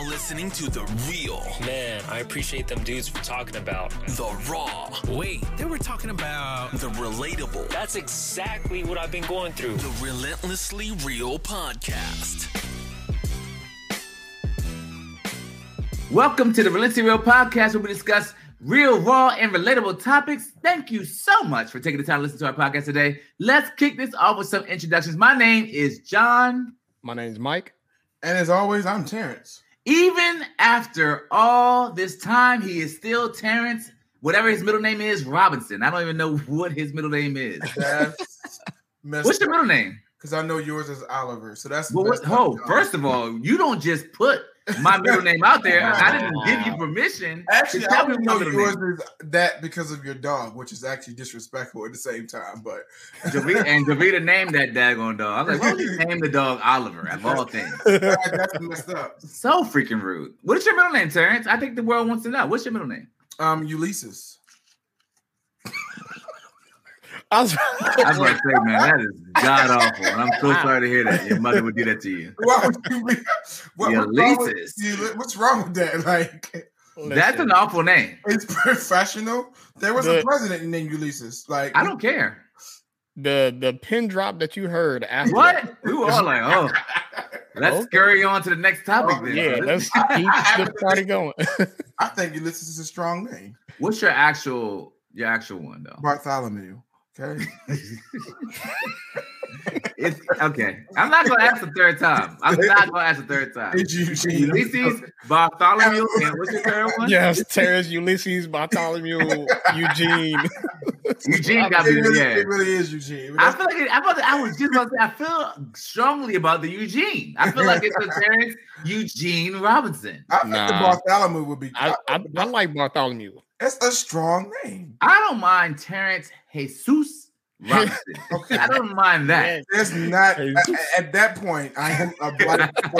now listening to The Real, Man, I appreciate them dudes for talking about. The Raw, Wait, they were talking about. The Relatable, That's exactly what I've been going through. The Relentlessly Real Podcast. Welcome to the Relentlessly Real Podcast, where we discuss real, raw, and relatable topics. Thank you so much for taking the time to listen to our podcast today. Let's kick this off with some introductions. My name is John. My name is Mike. And as always, I'm Terrence. Even after all this time, he is still Terrence, whatever his middle name is, Robinson. I don't even know what his middle name is. That's What's your middle name? Because I know yours is Oliver. So that's Well, what, oh, first of all, you don't just put my middle name out there. I didn't give you permission. to Actually, tell I me would my know yours name. is that because of your dog, which is actually disrespectful at the same time. But Davita, and Davita named that daggone dog. I was like, why would you name the dog Oliver of all things? that's messed up. So freaking rude. What's your middle name, Terrence? I think the world wants to know. What's your middle name? Um, Ulysses. I was, I was about to say, man, that is god awful. And I'm so sorry to hear that. Your mother would do that to you. Why would you be? What, what's, wrong with, Ulysses. you- what's wrong with that? Like, That's an awful name. it's professional. There was a president named Ulysses. Like, I don't care. the the pin drop that you heard after. What? We were all like, oh, let's Okay. scurry on to the next topic Oh, then. Yeah, let's keep the party going. I think Ulysses is a strong name. What's your actual your actual one though? Bartholomew. Okay. It's okay. I'm not gonna ask the third time. I'm not gonna ask the third time. It's Eugene. Ulysses, Bartholomew, and what's your third one? yes, Terrence, Ulysses, Bartholomew, Eugene. Eugene got It me. really, Yeah. it really is Eugene. I feel like it, I, about to- I was just about to say, I feel strongly about the Eugene. I feel like it's the Terrence Eugene Robinson. I think the Bartholomew would be. I, I, I like Bartholomew. It's a strong name. I don't mind Terrence Jesus Robinson. Okay. I don't mind that. There's not Hey, at, at that point. I am a black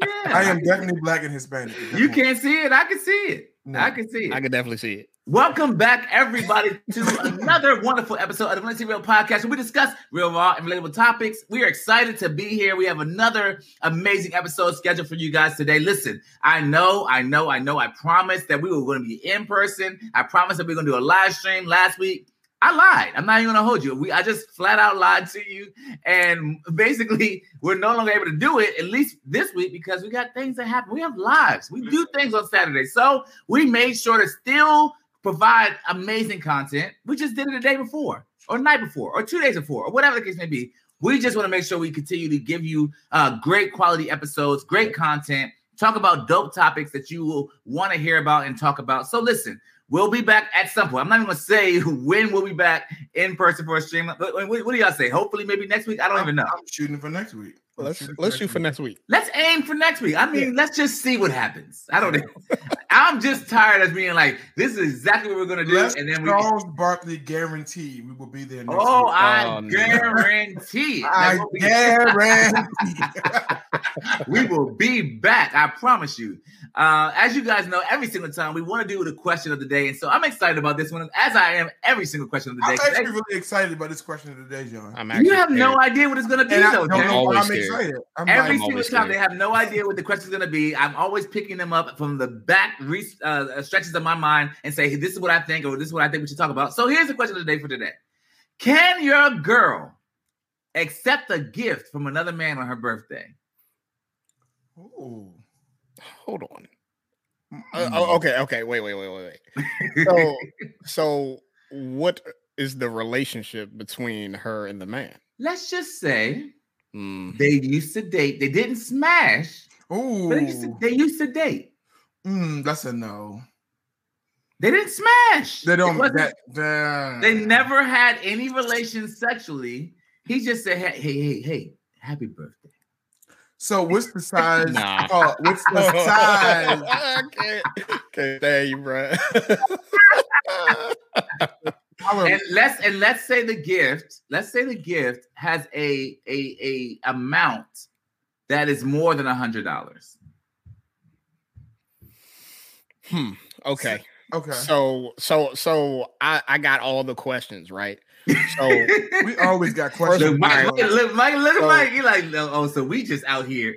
Yeah. I am definitely black and Hispanic. You point. can't see it. I can see it. No. I can see it. I can definitely see it. Welcome back, everybody, to another wonderful episode of the Relentlessly Real Podcast, where we discuss real, raw, and relatable topics. We are excited to be here. We have another amazing episode scheduled for you guys today. Listen, I know, I know, I know. I promised that we were going to be in person. I promised that we were going to do a live stream last week. I lied. I'm not even going to hold you. We, I just flat out lied to you, and basically, we're no longer able to do it at least this week because we got things that happen. We have lives. We do mm-hmm. things on Saturday, so we made sure to still provide amazing content. We just did it the day before, or night before, or two days before, or whatever the case may be. We just want to make sure we continue to give you uh, great quality episodes, great content, talk about dope topics that you will want to hear about and talk about. So listen, we'll be back at some point. I'm not even going to say when we'll be back in person for a stream. But what- what do y'all say? Hopefully, maybe next week. I don't even know. I'm shooting for next week. I'm Let's shooting let's shoot for next next week. Let's aim for next week. I mean, let's just see what happens. I don't know. I'm just tired of being like, this is exactly what we're gonna do, Let's and then we. Charles Barkley guarantee we will be there next Oh, week. I Oh, no. guarantee. I That will be- guarantee. we will be back. I promise you. Uh, as you guys know, every single time we want to do the question of the day, and so I'm excited about this one, as I am every single question of the day. I'm day. actually really excited about this question of the day, John. I'm actually You have no idea what it's gonna be, and I though. don't Jack. know why I'm scared. Excited. I'm Every like, single time scared. they have no idea what the question's going to be. I'm always picking them up from the back re- uh, stretches of my mind and say, hey, "This is what I think," or "This is what I think we should talk about." So here's the question of the day for today: Can your girl accept a gift from another man on her birthday? Ooh. Hold on. Mm. Uh, oh, okay, okay. Wait, wait, wait, wait, wait. So, so what is the relationship between her and the man? Let's just say Hmm. they used to date. They didn't smash, Ooh. but they used to, they used to date. Mm, that's a no. They didn't smash. They don't. wasn't- That, that, They never had any relations sexually. He just said, "Hey, hey, hey, hey, happy birthday." So what's the size? Nah. Oh, what's the size? I can't, can't stand you, bro. I would- and let's and let's say the gift let's say the gift has a a a amount that is more than a hundred dollars hmm. Okay. okay. So, so, so I I got all the questions right. So We always got questions. Look, Mike, Alright. Mike, look, Mike, look at So- Mike. He like, oh, so we just out here.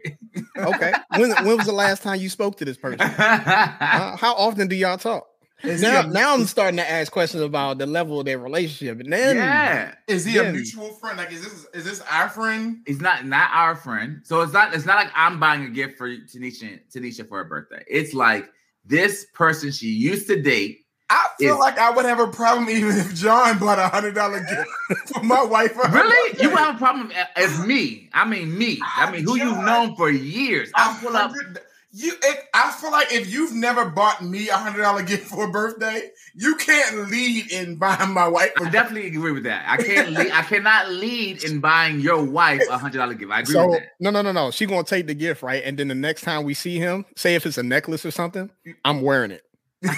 okay, when when was the last time you spoke to this person? Uh, how often do y'all talk? Is Now, a, now I'm starting to ask questions about the level of their relationship, and then yeah. is he yeah. a mutual friend? Like, is this is this our friend? He's not not our friend. So it's not it's not like I'm buying a gift for Tanisha Tanisha for her birthday. It's like this person she used to date. I feel Is- like I would have a problem even if John bought a hundred dollar gift for my wife. for Really? birthday. You have a problem as me. I mean me. I mean who you've known for years. A I'll pull up. hundred- You, it, I feel like if you've never bought me a hundred dollar gift for a birthday, you can't lead in buying my wife. I definitely agree with that. I can't lead, I cannot lead in buying your wife a hundred dollar gift. I agree so with no, no, no, no. She gonna take the gift, right? And then the next time we see him, say if it's a necklace or something, I'm wearing it. Yo,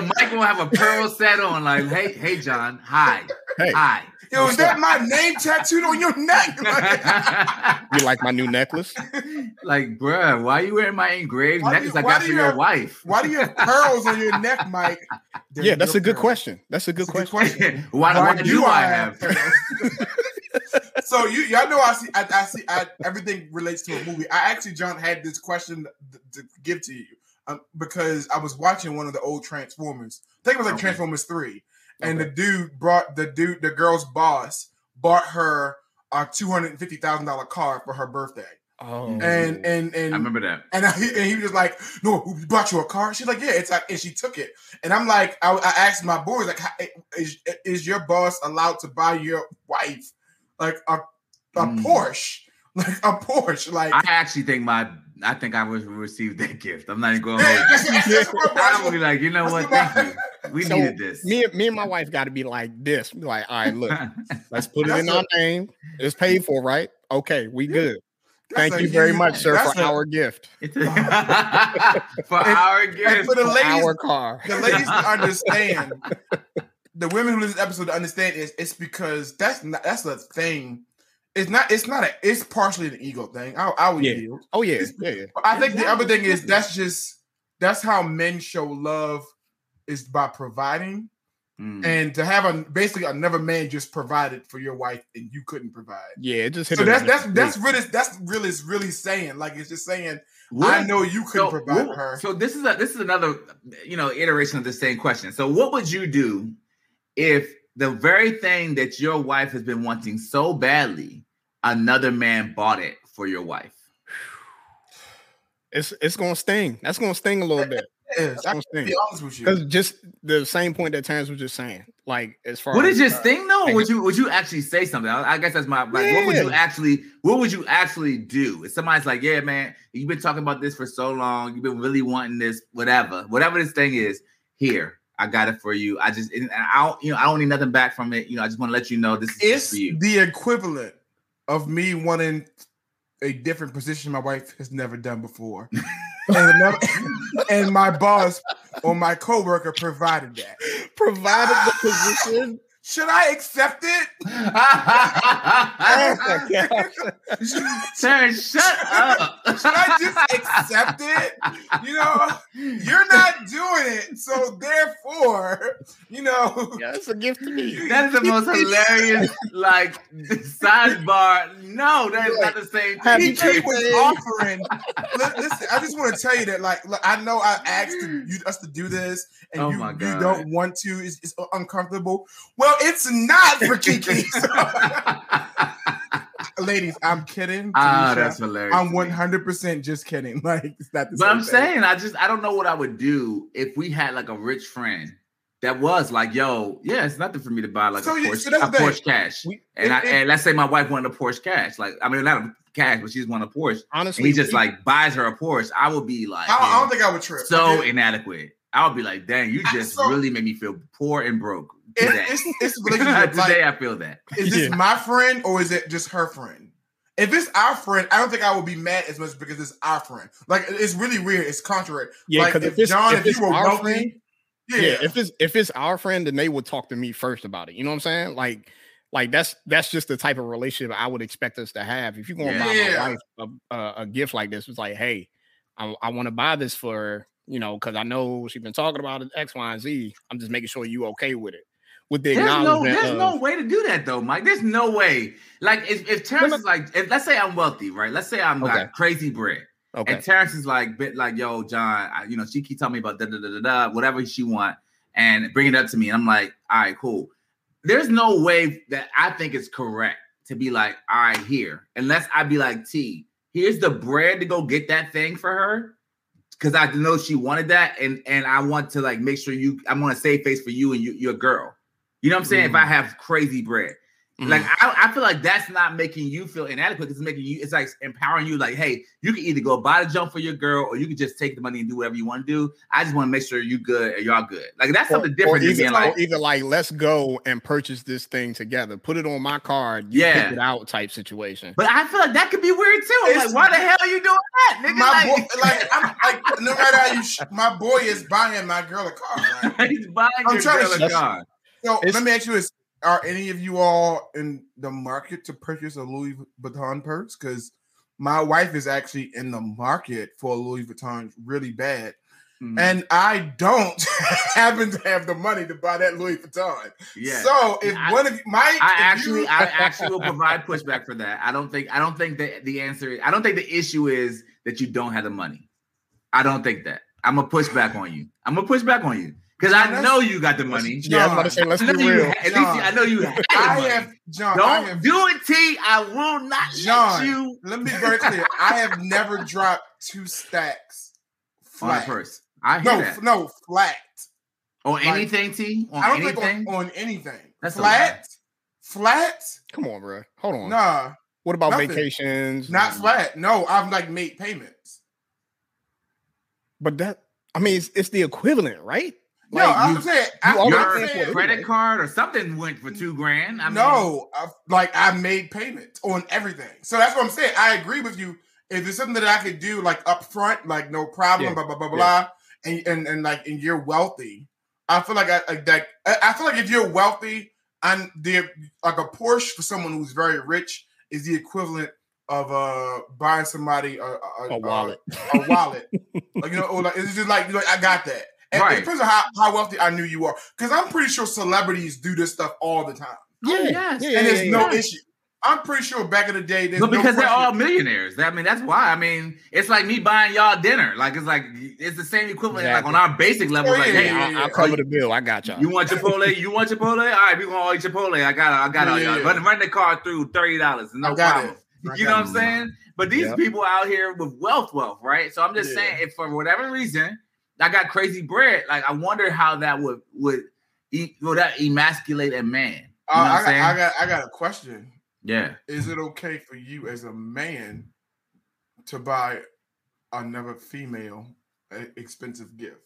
Mike will have a pearl set on, like, hey, hey, John, hi, Hey, hi. Yo, is that my name tattooed on your neck? Like, you like my new necklace? like, bruh, why are you wearing my engraved Why necklace you- I why got do for you your have- wife? why do you have pearls on your neck, Mike? They're yeah, that's your a good pearls. question. That's a good That's a question. why, why, do I have? pearls? so you y'all know I see I, I see I, everything relates to a movie. I actually John had this question to, to give to you um, because I was watching one of the old Transformers. I think it was like Okay. Transformers three, and the dude brought the dude the girl's boss bought her a two hundred and fifty thousand dollar car for her birthday, Oh, and and and I remember that. and, I, and he was just like, "No, we bought you a car." She's like, "Yeah, it's like," and she took it. And I'm like, I, I asked my boys, like, "Is is your boss allowed to buy your wife like a a Mm. Porsche, like a Porsche, like?" I actually think my, I think I would receive that gift. I'm not even going Yeah, to that's- that's- I'm would be like, you know what? Thank you. We So, needed this. me, and- me and my wife got to be like this. Be like, all right, look, let's put it in a- our name. It's paid for, right? Okay, we good. Thank you very huge- much, sir, for a- our gift, for our And gift. for the for ladies, our car. the ladies understand, the women who listen to this episode understand is it's because that's not that's a thing. It's not. It's not a. It's partially an ego thing. I, I would Yeah. yield. Oh yeah, yeah, yeah. I think the other thing is that's just that's how men show love is by providing Mm. and to have a basically another man just provided for your wife and you couldn't provide. Yeah, it just hit. So that's that's different that's really that's really it's really saying like it's just saying What- I know you couldn't so, provide what- her. So this is a this is another you know iteration of the same question. So what would you do if the very thing that your wife has been wanting so badly, another man bought it for your wife? It's it's gonna sting. That's gonna sting a little bit. Yes, That's I can be honest with you. Because just the same point that Terrence was just saying, like as far Would it as just uh, thing though? Or would you would you actually say something? I, I guess that's my like. What would you actually What would you actually do if somebody's like, "Yeah, man, you've been talking about this for so long. You've been really wanting this, whatever, whatever this thing is. Here, I got it for you. I just and I don't, you know, I don't need nothing back from it. You know, I just want to let you know this is it's for you. the equivalent of me wanting a different position my wife has never done before. and, another, and my boss or my coworker provided that. provided the position. Should I accept it? My gosh. Terrence, shut up. Should I just accept it? You know, you're not doing it. So therefore, you know, Yeah, it's a gift to me. That is the most hilarious, like sidebar. No, that is not the same Happy thing. PG was offering. Listen, I just want to tell you that, like, look, I know I asked you, us to do this, and Oh you, my you don't want to. It's, it's uncomfortable. Well, it's not for Kiki. Ladies, I'm kidding. Ah, Tanisha. that's hilarious. I'm 100 percent just kidding. Like, it's not the But same I'm thing. saying, I just I don't know what I would do if we had like a rich friend that was like, yo, yeah, it's nothing for me to buy like So a you- Porsche, so a. Porsche cash. We- and I, it- it- and let's say my wife wanted a Porsche cash, like I mean not a cash, but she just wanted a Porsche. Honestly, And he just we- like buys her a Porsche. I would be like, I, don't- I don't think I would trip. so Okay? inadequate. I would be like, dang, you just so- really made me feel poor and broke today. It's it's a relationship. today like, I feel that. is this Yeah. my friend or is it just her friend? If it's our friend, I don't think I would be mad as much because it's our friend. Like it's really weird. It's contrary. yeah, like, because if if, it's, John, if if you were our wealthy- friend, Yeah, yeah. if it's if it's our friend, then they would talk to me first about it. You know what I'm saying? Like, like that's that's just the type of relationship I would expect us to have. If you're gonna buy my wife a, a, a gift like this, it's like, hey, I, I want to buy this for her, you know, because I know she's been talking about it X, Y, and Z. I'm just making sure you okay with it. With the There's no, there's of, no way to do that though, Mike. There's no way. Like if, if Terrence is like, if let's say I'm wealthy, right? Let's say I'm Okay. like crazy bread, okay. and Terrence is like, bit like, yo, John, I, you know, she keep telling me about da da da da da, whatever she want, and bring it up to me, and I'm like, all right, cool. There's no way that I think it's correct to be like, all right, here, unless I be like, T, here's the bread to go get that thing for her. Cause I know she wanted that, and and I want to like make sure you. I'm want to save face for you and you, your girl. You know what I'm saying? If I have crazy bread, Mhm. like I, I feel like that's not making you feel inadequate. It's making you. It's like empowering you. Like, hey, you can either go buy the jump for your girl, or you can just take the money and do whatever you want to do. I just want to make sure you good and y'all good. Like that's something different Or than being like, either like, let's go and purchase this thing together. Put it on my card. You Yeah. pick it out type situation. but I feel like that could be weird too. I'm like, why the hell are you doing that, nigga? My like, boy, like, I'm like, no matter how you, sh- my boy is buying my girl a car. Like, he's buying I'm your girl a car. So It's- let me ask you this: Are any of you all in the market to purchase a Louis Vuitton purse? Because my wife is actually in the market for a Louis Vuitton really bad, Mhm. and I don't happen to have the money to buy that Louis Vuitton. yeah. So if I- one of you, Mike, I actually, you- I actually will provide pushback for that. I don't think, I don't think that the answer. I don't think the issue is that you don't have the money. I don't think that. I'm gonna push back on you. I'm gonna push back on you because I know you got the money. yeah, I was about to say, let's be know you real. ha- at least John. I know you have. the I money. have John. I Don't have, do it, T. I will not John, let you Let me be very clear. I have never dropped two stacks on a flat. purse. I hear No, that. no, flat. on like- anything, T. On I don't anything. think on, on anything. That's flat. Flat? Come on, bro. Hold on. Nah, What about nothing. vacations? not and- flat. No, I've like made payments. But that, I mean, it's, it's the equivalent, right? No, Like, I'm you- saying I, Your saying- it. credit card or something went for two grand. I mean, no, I've, like I made payments on everything. So that's what I'm saying. I agree with you. If it's something that I could do like up front, like no problem, Yeah. blah blah blah Yeah. blah, and and and like and you're wealthy, I feel like I like that. I I feel like if you're wealthy, and the like a Porsche for someone who's very rich is the equivalent of uh buying somebody a, a, A wallet. a, wallet. like you know, or like it's just like you know, I got that. And Right. it depends on how, how wealthy I knew you are, because I'm pretty sure celebrities do this stuff all the time, Oh, Yeah, yes. yeah, and yeah, there's yeah, no yeah. issue. I'm pretty sure back in the day, there's But because no they're all millionaires. I mean, that's why. I mean, it's like me buying y'all dinner. Like it's like it's the same equivalent. Like on our basic level. Oh, like, hey, yeah, I, yeah, I'll cover the bill. I got y'all. you want Chipotle? You want Chipotle? All right, we gonna all eat Chipotle. I got, I got Yeah, all y'all. yeah. Run, run the car through thirty dollars. No problem. You know what I'm saying? But these Yeah. people out here with wealth, wealth, right? So I'm just Yeah. saying, if for whatever reason I got crazy bread, like I wonder how that would would would that emasculate a man? You Uh, know what I, I'm got. I got I got a question. yeah. Is it okay for you as a man to buy another female an expensive gift?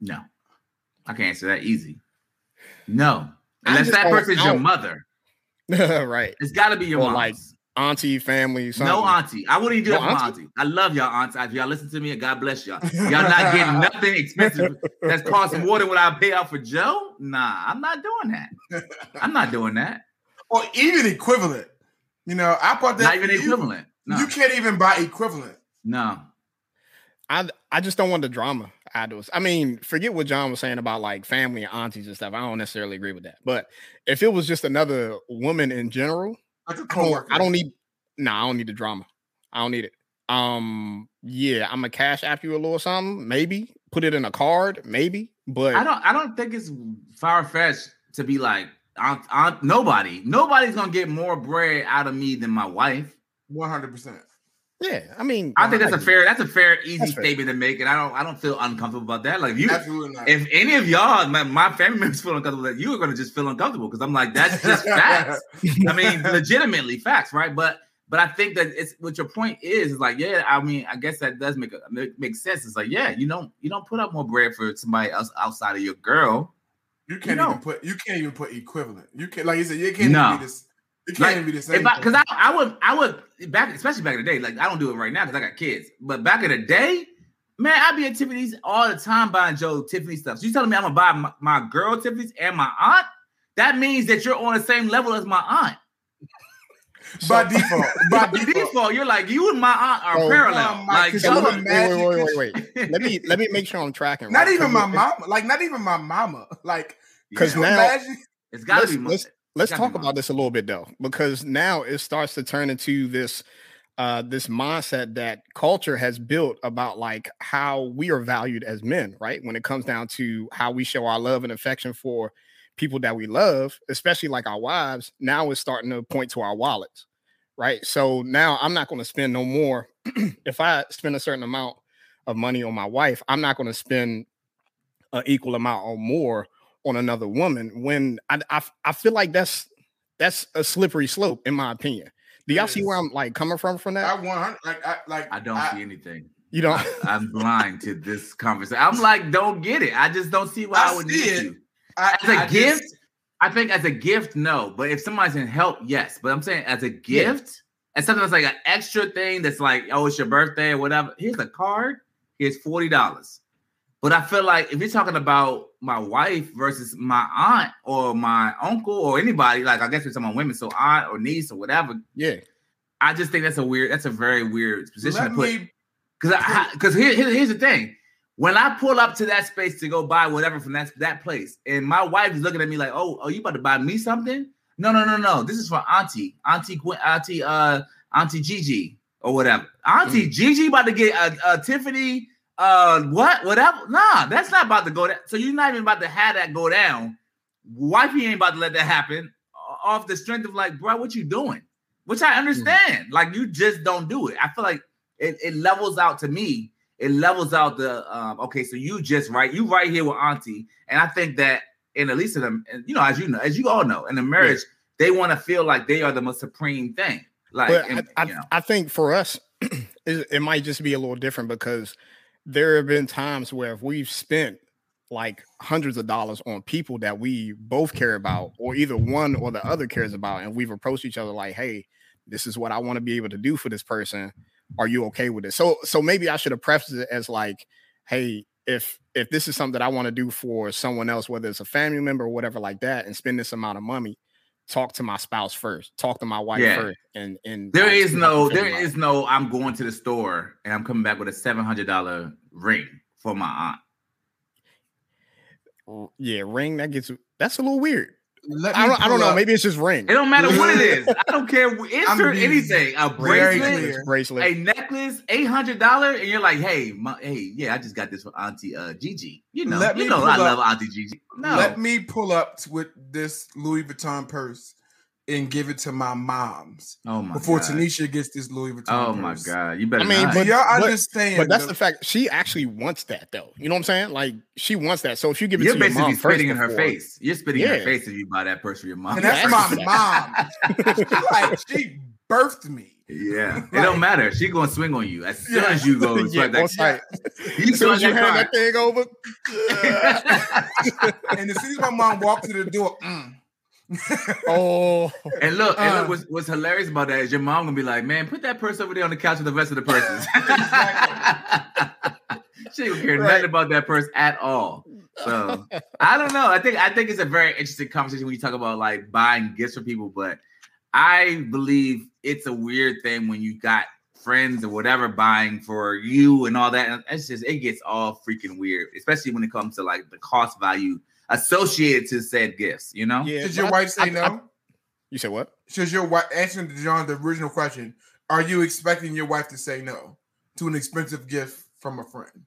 No, I can't answer that easy. No, unless that person's your mother, right. it's got to be your Or mom. like Auntie, family, something. no auntie. I wouldn't even do No that for auntie? auntie. I love y'all auntie. If y'all listen to me, God bless y'all. Y'all not getting nothing expensive that's costing more than what I pay out for Joe. Nah, I'm not doing that. I'm not doing that. or even equivalent. You know, I bought that. Not even you. equivalent. No, You can't even buy equivalent. no. I I just don't want the drama out of us. I mean, forget what John was saying about like family and aunties and stuff. I don't necessarily agree with that. But if it was just another woman in general, Like a I don't, coworker. I don't need no, I don't need the drama. I don't need it. Um, yeah, I'm a cash after you a little something, maybe put it in a card, maybe, but I don't. I don't think it's far fetched to be like, aunt, aunt, nobody. Nobody's gonna get more bread out of me than my wife. One hundred percent. Yeah, I mean, I think that's a fair. That's a fair, easy That's fair. statement to make, and I don't. I don't feel uncomfortable about that. Like if you, if any of y'all, my, my family members feel uncomfortable, that you are gonna just feel uncomfortable because I'm like, that's just facts. I mean, legitimately facts, right? But but I think that it's what your point is is like, yeah. I mean, I guess that does make a, make, make sense. It's like, yeah, you don't you don't put up more bread for somebody else outside of your girl. you can't No. even put. You can't even put equivalent. You can't, like you said, you can't No. even be this. You can't Like, be the same. I, because I, I would, I would back, especially back in the day. Like I don't do it right now because I got kids. But back in the day, man, I'd be at Tiffany's all the time buying Joe Tiffany stuff. So you telling me I'm gonna buy my, my girl Tiffany's and my aunt? That means that you're on the same level as my aunt. by default. By By default. default, you're like you and my aunt are Oh, parallel. like So I'm Joe- a let me- wait, wait, wait, wait, let me let me make sure I'm tracking. Not right? even my mama. Like not even my mama. Like 'Cause Yeah. now- Imagine- it's got to let's- be. let's- Let's talk about this a little bit though, because now it starts to turn into this uh this mindset that culture has built about like how we are valued as men, right? When it comes down to how we show our love and affection for people that we love, especially like our wives, now it's starting to point to our wallets, right? So now I'm not going to spend no more. if I spend a certain amount of money on my wife, I'm not going to spend an equal amount or more on another woman when I, I I feel like that's that's a slippery slope in my opinion. Do y'all see where I'm like coming from from that? I that? 100 like I like I don't see anything. You don't. I, am blind to this conversation. I'm like, don't get it. I just don't see why I, I would see need it. you. I, As a I just- gift, I think as a gift, no. But if somebody's in help, yes. But I'm saying as a gift, and something that's like an extra thing that's like, oh, it's your birthday or whatever. Here's a card. Here's forty dollars. But I feel like if you're talking about my wife versus my aunt or my uncle or anybody, like I guess it's someone women, so aunt or niece or whatever, Yeah. I just think that's a weird, that's a very weird position let to put. Because because here, here- here's the thing. When I pull up to that space to go buy whatever from that, that place, and my wife is looking at me like, "Oh, are you about to buy me something?" No, no, no, no. This is for Auntie, Auntie, Gwen- Auntie, uh, Auntie Gigi or whatever. Auntie Mm. Gigi about to get a, a Tiffany, uh, what, whatever. Nah, that's not about to go down. So you're not even about to have that go down. Wifey ain't about to let that happen off the strength of like, bro, what you doing? Which I understand. Like you just don't do it. I feel like it, it levels out to me. It levels out the um, okay, so you just right, you right here with Auntie, and I think that in at least in them, you know, as you know, as you all know, in a marriage, they want to feel like they are the most supreme thing. Like, and, I, I, you know, I think for us, it might just be a little different because there have been times where if we've spent like hundreds of dollars on people that we both care about, mm. or either one or the other cares about, and we've approached each other like, "Hey, this is what I want to be able to do for this person. Are you okay with it?" So, so maybe I should have prefaced it as like, "Hey, if if this is something that I want to do for someone else, whether it's a family member or whatever like that, and spend this amount of money." Talk to my spouse first. Talk to my wife Yeah. first, and and there is no, there is no. I'm going to the store and I'm coming back with a seven hundred dollar ring for my aunt. Yeah, ring that gets that's a little weird. Let me I don't, I don't know. up- Maybe it's just ring. It don't matter what it is. I don't care. Insert being anything. A bracelet, bracelet. a necklace, eight hundred dollar, and you're like, hey, my, hey, yeah, I just got this for Auntie uh, Gigi. You know, Let you me know, pull I up- love Auntie Gigi. No, Let me pull up with this Louis Vuitton purse and give it to my mom's oh my before god. Tanisha gets this Louis Vuitton. Oh my purse. god, you better. I mean, not. Do But- y'all but- understand? but that's the- the fact. She actually wants that though. You know what I'm saying? Like she wants that. So if you give it you're to your basically mom first spitting in her before- face. You're spitting in her face if you buy that purse for your mom. and that's That's my mom. She like she birthed me. yeah, it don't matter. She gonna swing on you as soon Yeah. as you go. yeah, that, site. you As soon as you swipe hand that that thing over. And as soon as my mom walked to the door, mm. oh, And look, and look Uh. what's, what's hilarious about that is your mom gonna be like, man, put that purse over there on the couch with the rest of the purses. she don't care Right. nothing about that purse at all. So I don't know. I think I think it's a very interesting conversation when you talk about like buying gifts for people, but I believe it's a weird thing when you got friends or whatever buying for you and all that. And it's just it gets all freaking weird, especially when it comes to like the cost value associated to said gifts, you know? yeah. Should your but wife say I- no? I- you said what? Should your wife answering to John the original question? Are you expecting your wife to say no to an expensive gift from a friend?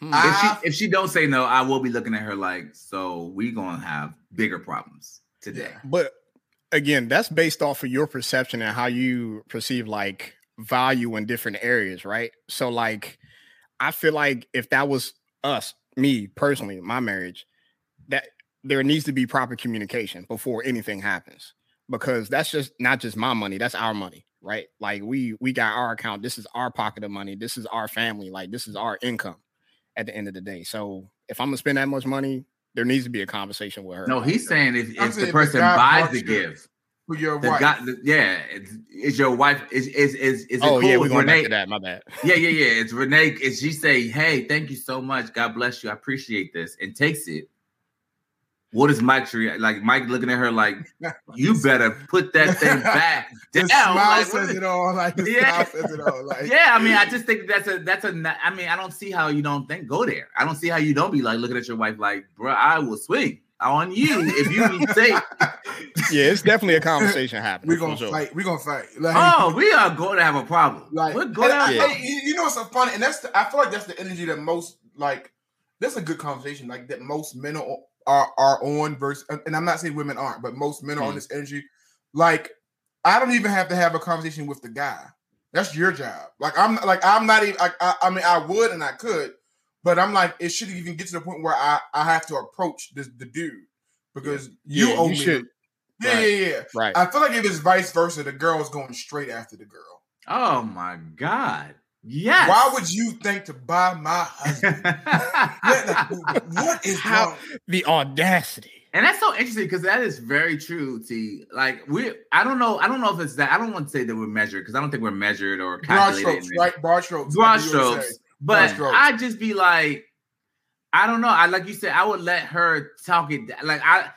Hmm. I- if she if she don't say no, I will be looking at her like, so we gonna have bigger problems today. But again, that's based off of your perception and how you perceive like value in different areas, right? So, like, I feel like if that was us, me personally, my marriage, that there needs to be proper communication before anything happens because that's just not just my money, that's our money, right? Like, we we got our account, this is our pocket of money, this is our family, like, this is our income at the end of the day. So, if I'm gonna spend that much money, there needs to be a conversation with her. No, he's saying if, if saying the person buys brought the gift, For your the wife. guy, the, yeah, it's, is your wife is is is is it Oh cool yeah, we're if going back to that. My bad. Yeah, yeah, yeah. It's Renee. Is she say, "Hey, thank you so much. God bless you. I appreciate this," and takes it. What is Mike Tree like? Mike looking at her like, you better put that thing back The down. smile Like, says it all. Like the Yeah. smile says it all. Like yeah, I mean, I just think that's a that's a. I mean, I don't see how you don't think go there. I don't see how you don't be like looking at your wife like, bro, I will swing on you if you say, Yeah, it's definitely a conversation happening. we're gonna sure. fight. We're gonna fight. Like, oh, we are going to have a problem. Like, We're and going to I- have I- you you know what's so funny, and that's the, I feel like that's the energy that most like. That's a good conversation, like that most men are are, are on versus, and and I'm not saying women aren't, but most men are on Mm. this energy. Like, I don't even have to have a conversation with the guy. That's your job. Like, I'm like I'm not even. I, I, I mean, I would and I could, but I'm like, it shouldn't even get to the point where I I have to approach this the dude because you Yeah, owe you me. should- Yeah, right. yeah, yeah. Right. I feel like if it's vice versa, the girl is going straight after the girl. Oh my god! Yes. Why would you think to buy my husband? What is How- wrong? the audacity. And that's so interesting because that is very true. T like we, I don't know, I don't know if it's that. I don't want to say that we're measured because I don't think we're measured or Broad calculated. strokes, right? Broad strokes. Broad like you strokes, but strokes. I just be like, I don't know. I like you said, I would let her talk it. down. Like I,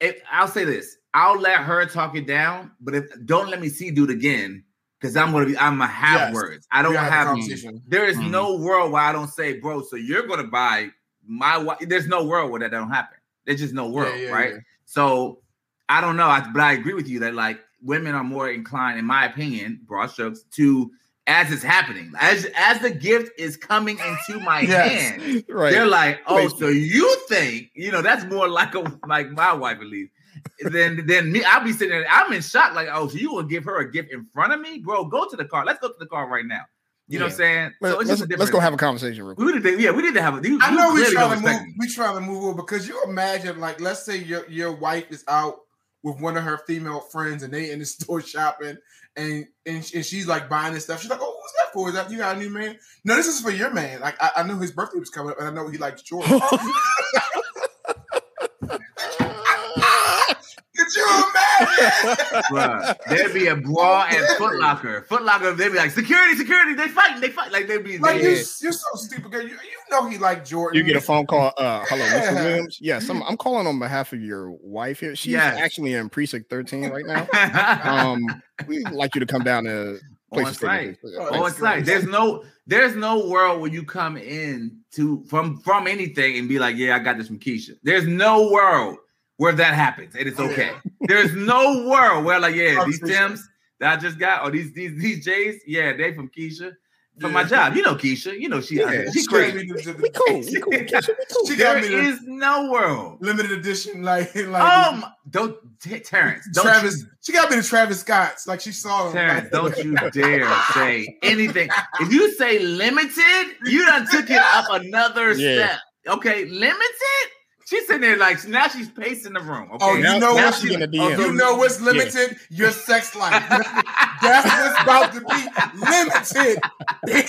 if I'll say this, I'll let her talk it down. But if don't let me see dude again because I'm gonna be, I'm gonna have Yes. words. I don't We have. conversation. There is Mhm. no world where I don't say, bro. So you're gonna buy my wife. There's no world where that don't happen. There's just no world, yeah, right? yeah. So I don't know, I, but I agree with you that like women are more inclined, in my opinion, broad strokes, to as it's happening, as as the gift is coming into my Yes. hand, Right. they're like, oh, Wait. so you think you know that's more like a like my wife at least. Then then me, I'll be sitting there, I'm in shock, like, oh, so you will give her a gift in front of me, bro? Go to the car. Let's go to the car right now. You know what I'm saying? Let, so it's us just a let's go have a conversation real quick. We need to, yeah, we need to have a. You, I know we clearly trying to move. respect me. We trying to move on because you imagine, like, let's say your your wife is out with one of her female friends and they in the store shopping and and, and she's like buying this stuff. She's like, "Oh, what's that for? Is that you got a new man?" No, this is for your man. Like, I, I know his birthday was coming up, and I know he likes Jordan. Could you imagine? Bruh, there'd be a brawl at Foot Locker. Foot Locker, they'd be like, security, security, they fighting, they fight. Like they'd be like, you, you're so stupid, girl. You, you know he like Jordan. You get a phone call. Uh, hello, Yeah. Mr. Williams. Yes, I'm, I'm calling on behalf of your wife here. She's Yes. actually in precinct 13 right now. Um, we'd like you to come down to on places. site. Oh, On site. There's no there's no world where you come in to from from anything and be like, yeah, I got this from Keisha. There's no world where that happens and it's okay. There's no world where like, yeah, these Conversation. Tims that I just got or these these these J's, yeah, they from Keisha. From my job, you know Keisha, you know she Yeah, she She crazy. gave me the- the- We cool. We cool. Keisha, we cool. She There got me the is no world. limited edition, like like my, don't T- Terrence, don't Travis. you, She got me to Travis Scotts. Like she saw him. Terrence, like- don't you dare say anything. If you say limited, you done took it up another Yeah. step. Okay, limited. She's sitting there like now she's pacing the room. Okay, Oh, you Now- know now what? she You, in the oh, you know what's limited? Your sex life. That's what's about to be limited.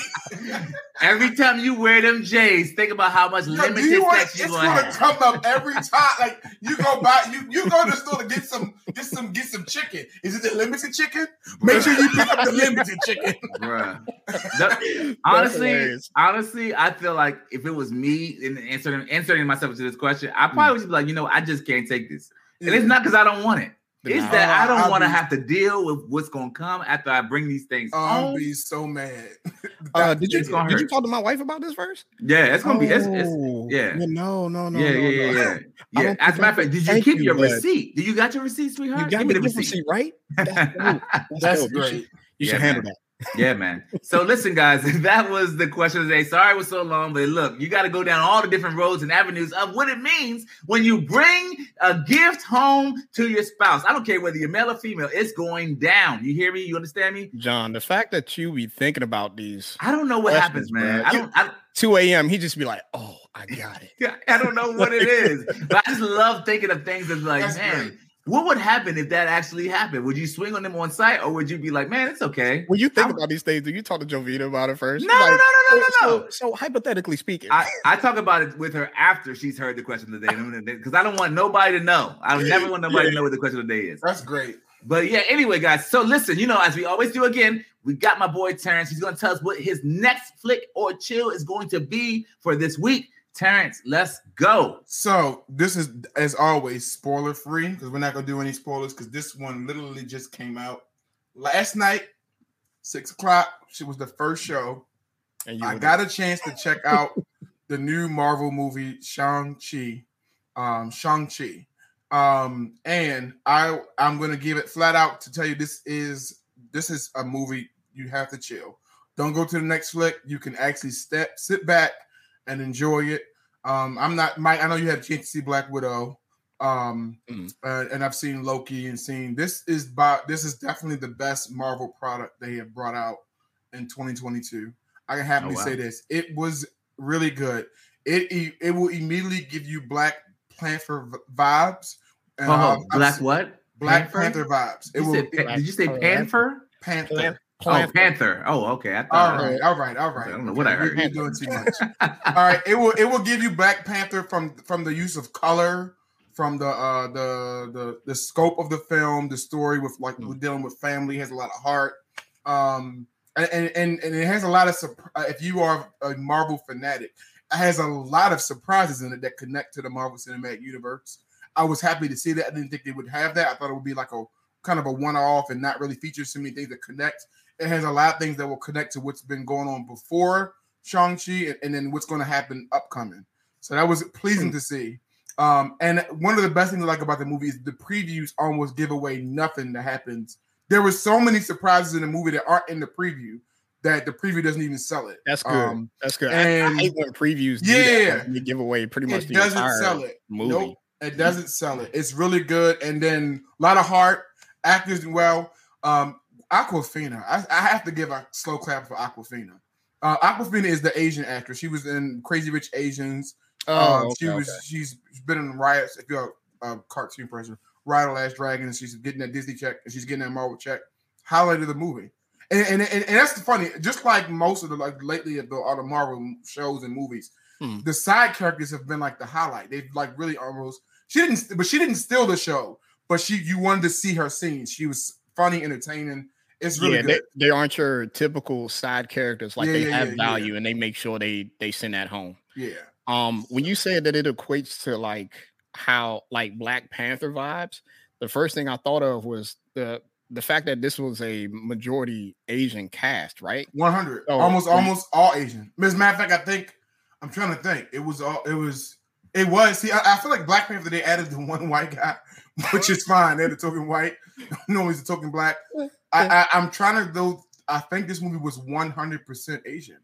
Every time you wear them J's, think about how much Yo, do limited you want, sex it's you gonna gonna have. come up every time. Like you go buy, you you go to the store to get some, get some, get some chicken. Is it the limited chicken? Make sure you pick up the limited chicken. Bruh. The- honestly, hilarious. honestly, I feel like if it was me in answering answering myself to this question, I probably would just be like, you know, I just can't take this. And it's not because I don't want it. It's Nah. that I Oh, don't want to have to deal with what's gonna come after I bring these things Oh, I'm home. be so mad. Uh, did you It's gonna did you talk to my wife about this first? Yeah, it's gonna be. It's, it's, Oh, yeah. No, no, no. yeah, no, yeah, yeah, no. yeah, I yeah. As a matter of fact, did you keep you, your bud. receipt? Did you got your receipt, sweetheart? You got Give me me the the receipt. receipt, right? That's, dope. That's, That's dope. You should, great. you should handle man. that. Yeah, man. So listen, guys, that was the question of the day. Sorry it was so long, but look, you got to go down all the different roads and avenues of what it means when you bring a gift home to your spouse. I don't care whether you're male or female, it's going down. You hear me? You understand me? John, the fact that you be thinking about these I don't know what happens, man. bro. I don't. I, 2 a.m., he just be like, oh, I got it. I don't know what it is, but I just love thinking of things that's like, That's man, great. What would happen if that actually happened? Would you swing on them on site, or would you be like, man, it's okay? When you think I'm- about these things, do you talk to Jovita about it first? No, no, no, no, no, no, so, no. So, hypothetically speaking, I, I talk about it with her after she's heard the question of the day because I don't want nobody to know. I would never want nobody to know what the question of the day is. That's great. But yeah, anyway, guys. So listen, you know, as we always do again, we got my boy Terrence. He's going to tell us what his next flick or chill is going to be for this week. Terrence, let's go. So this is as always spoiler free because we're not gonna do any spoilers because this one literally just came out last night, six o'clock. She was the first show. And you I were got a chance to check out the new Marvel movie Shang Chi, um, Shang Chi, um, and I I'm gonna give it flat out to tell you this is this is a movie you have to chill. Don't go to the next flick. You can actually step sit back and enjoy it. Um, I'm not Mike. I know you had a chance to see Black Widow, um, Mm. uh, and I've seen Loki and seen this is by this is definitely the best Marvel product they have brought out in 2022. I can happily Oh, wow. say this. It was really good. It it, it will immediately give you Black Panther vibes. And Oh, I've- I've black what? Black Panther? Panther, vibes. It You will said pa- did you say Panther? Panther? Panther. Oh, Panther. Oh, okay. I All thought. right, all right, all right. I don't know what I heard. You're doing too much. All right, it will it will give you Black Panther from from the use of color, from the uh the the the scope of the film, the story with like Mm. we're dealing with family has a lot of heart, um, and and and, it has a lot of uh, if you are a Marvel fanatic, it has a lot of surprises in it that connect to the Marvel Cinematic Universe. I was happy to see that. I didn't think they would have that. I thought it would be like a kind of a one-off and not really feature so many things that connect. It has a lot of things that will connect to what's been going on before Shang-Chi and, and then what's going to happen upcoming. So that was pleasing to see. Um, and one of the best things I like about the movie is the previews almost give away nothing that happens. There were so many surprises in the movie that aren't in the preview that the preview doesn't even sell it. That's good. Um, That's good. I, I and- hate when previews Yeah. that. They give away pretty much it the doesn't entire sell it. movie. Nope, it doesn't sell it. It's really good, and then a lot of heart, actors do well. Um, Awkwafina, I, I have to give a slow clap for Awkwafina. Uh, Awkwafina is the Asian actress. She was in Crazy Rich Asians. Oh, Um, okay, she was. okay. She's been in riots. If you're a, a cartoon person, Riot Last Dragon, and she's getting that Disney check, and she's getting that Marvel check. Highlight of the movie, and and, and, and that's the funny. Just like most of the like lately of the all the Marvel shows and movies, Hmm. the side characters have been like the highlight. They've like really almost. She didn't, but she didn't steal the show. But she, you wanted to see her scenes. She was funny, entertaining. It's really yeah, good. they, they aren't your typical side characters. Like Yeah, they yeah, have value and they make sure they they send that home. yeah. Um, when you said that it equates to like how like Black Panther vibes, the first thing I thought of was the the fact that this was a majority Asian cast, right? One hundred, Oh, almost, almost all Asian. As a matter of fact, I think I'm trying to think. It was all. It was. It was. See, I, I feel like Black Panther. They added the one white guy, which is fine. They're the token white. no, he's the token black. I, I, I'm trying to though. I think this movie was 100 percent Asian.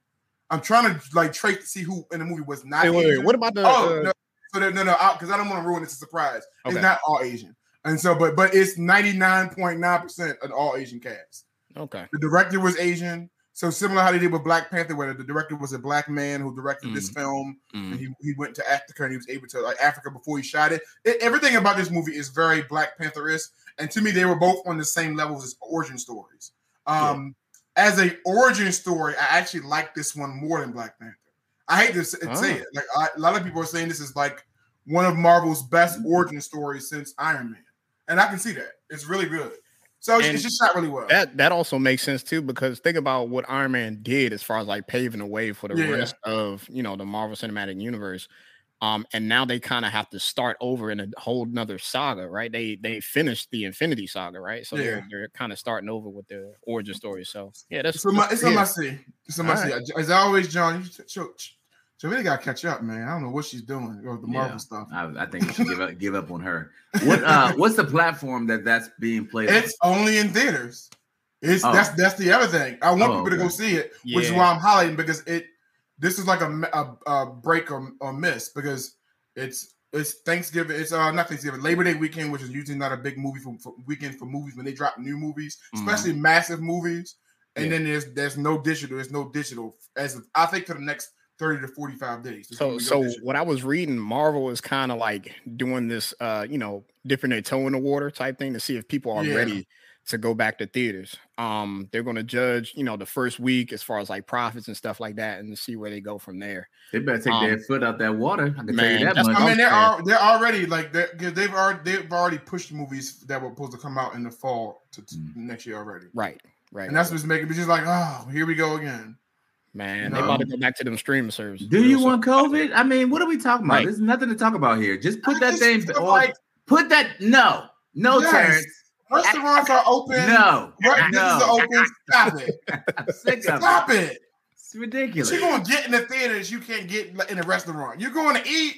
I'm trying to like trace to see who in the movie was not. Wait, wait, what about the? Oh uh, no, so no, no, because I don't want to ruin a surprise. Okay. It's not all Asian, and so, but but it's 99.9 percent an all Asian cast. Okay, The director was Asian. So similar how they did with Black Panther, where the director was a black man who directed this film, Mm. and he, he went to Africa and he was able to like Africa before he shot it. It- Everything about this movie is very Black Panther-esque, and to me, they were both on the same levels as origin stories. Um, As a origin story, I actually like this one more than Black Panther. I hate to say, Oh. it, like I, a lot of people are saying this is like one of Marvel's best origin stories since Iron Man, and I can see that it's really good. So it's, And it's just shot really well. that that also makes sense too because think about what Iron Man did as far as like paving the way for the Yeah. rest of you know the Marvel Cinematic Universe. Um, and now they kind of have to start over in a whole nother saga, right? They they finished the Infinity Saga, right? So Yeah. they're they're kind of starting over with the origin story. So yeah, that's It's a, it's a must see. It's a must see. As always, John, you should, she really got to catch up, man. I don't know what she's doing with the Marvel Yeah. stuff. I, I think we should give up give up on her. What uh what's the platform that that's being played on? It's only in theaters. It's Oh. that's that's the other thing. I want Oh, people to go see it, which is why I'm highlighting because it. This is like a a break or, or miss because it's it's Thanksgiving. It's uh not Thanksgiving Labor Day weekend, which is usually not a big movie for, for weekend for movies when they drop new movies, Mhm. especially massive movies. And Yeah. then there's there's no digital. There's no digital as of, I think for the next thirty to forty five days. There's So gonna be no so what I was reading, Marvel is kind of like doing this uh, you know, dipping their toe in the water type thing to see if people are Yeah. ready to go back to theaters. Um, they're gonna judge, you know, the first week as far as like profits and stuff like that, and see where they go from there. They better take their Um, foot out that water. I can man, tell you that much. I mean, they're saying. al- they're already like they're, 'cause they've already they've already pushed movies that were supposed to come out in the fall to, to Mm. next year already, Right, right. and that's what's making me just like, oh, here we go again. Man, they No. about to go back to them streaming services. Do you want COVID? I mean, what are we talking about? Right. There's nothing to talk about here. Just put I that just thing feel on. like- put that. No, no, Yes. Terrence. Restaurants are open. No, Right, businesses are open. Stop it. I'm of it. Stop it. It's ridiculous. You're going to get in the theaters you can't get in a restaurant. You're going to eat.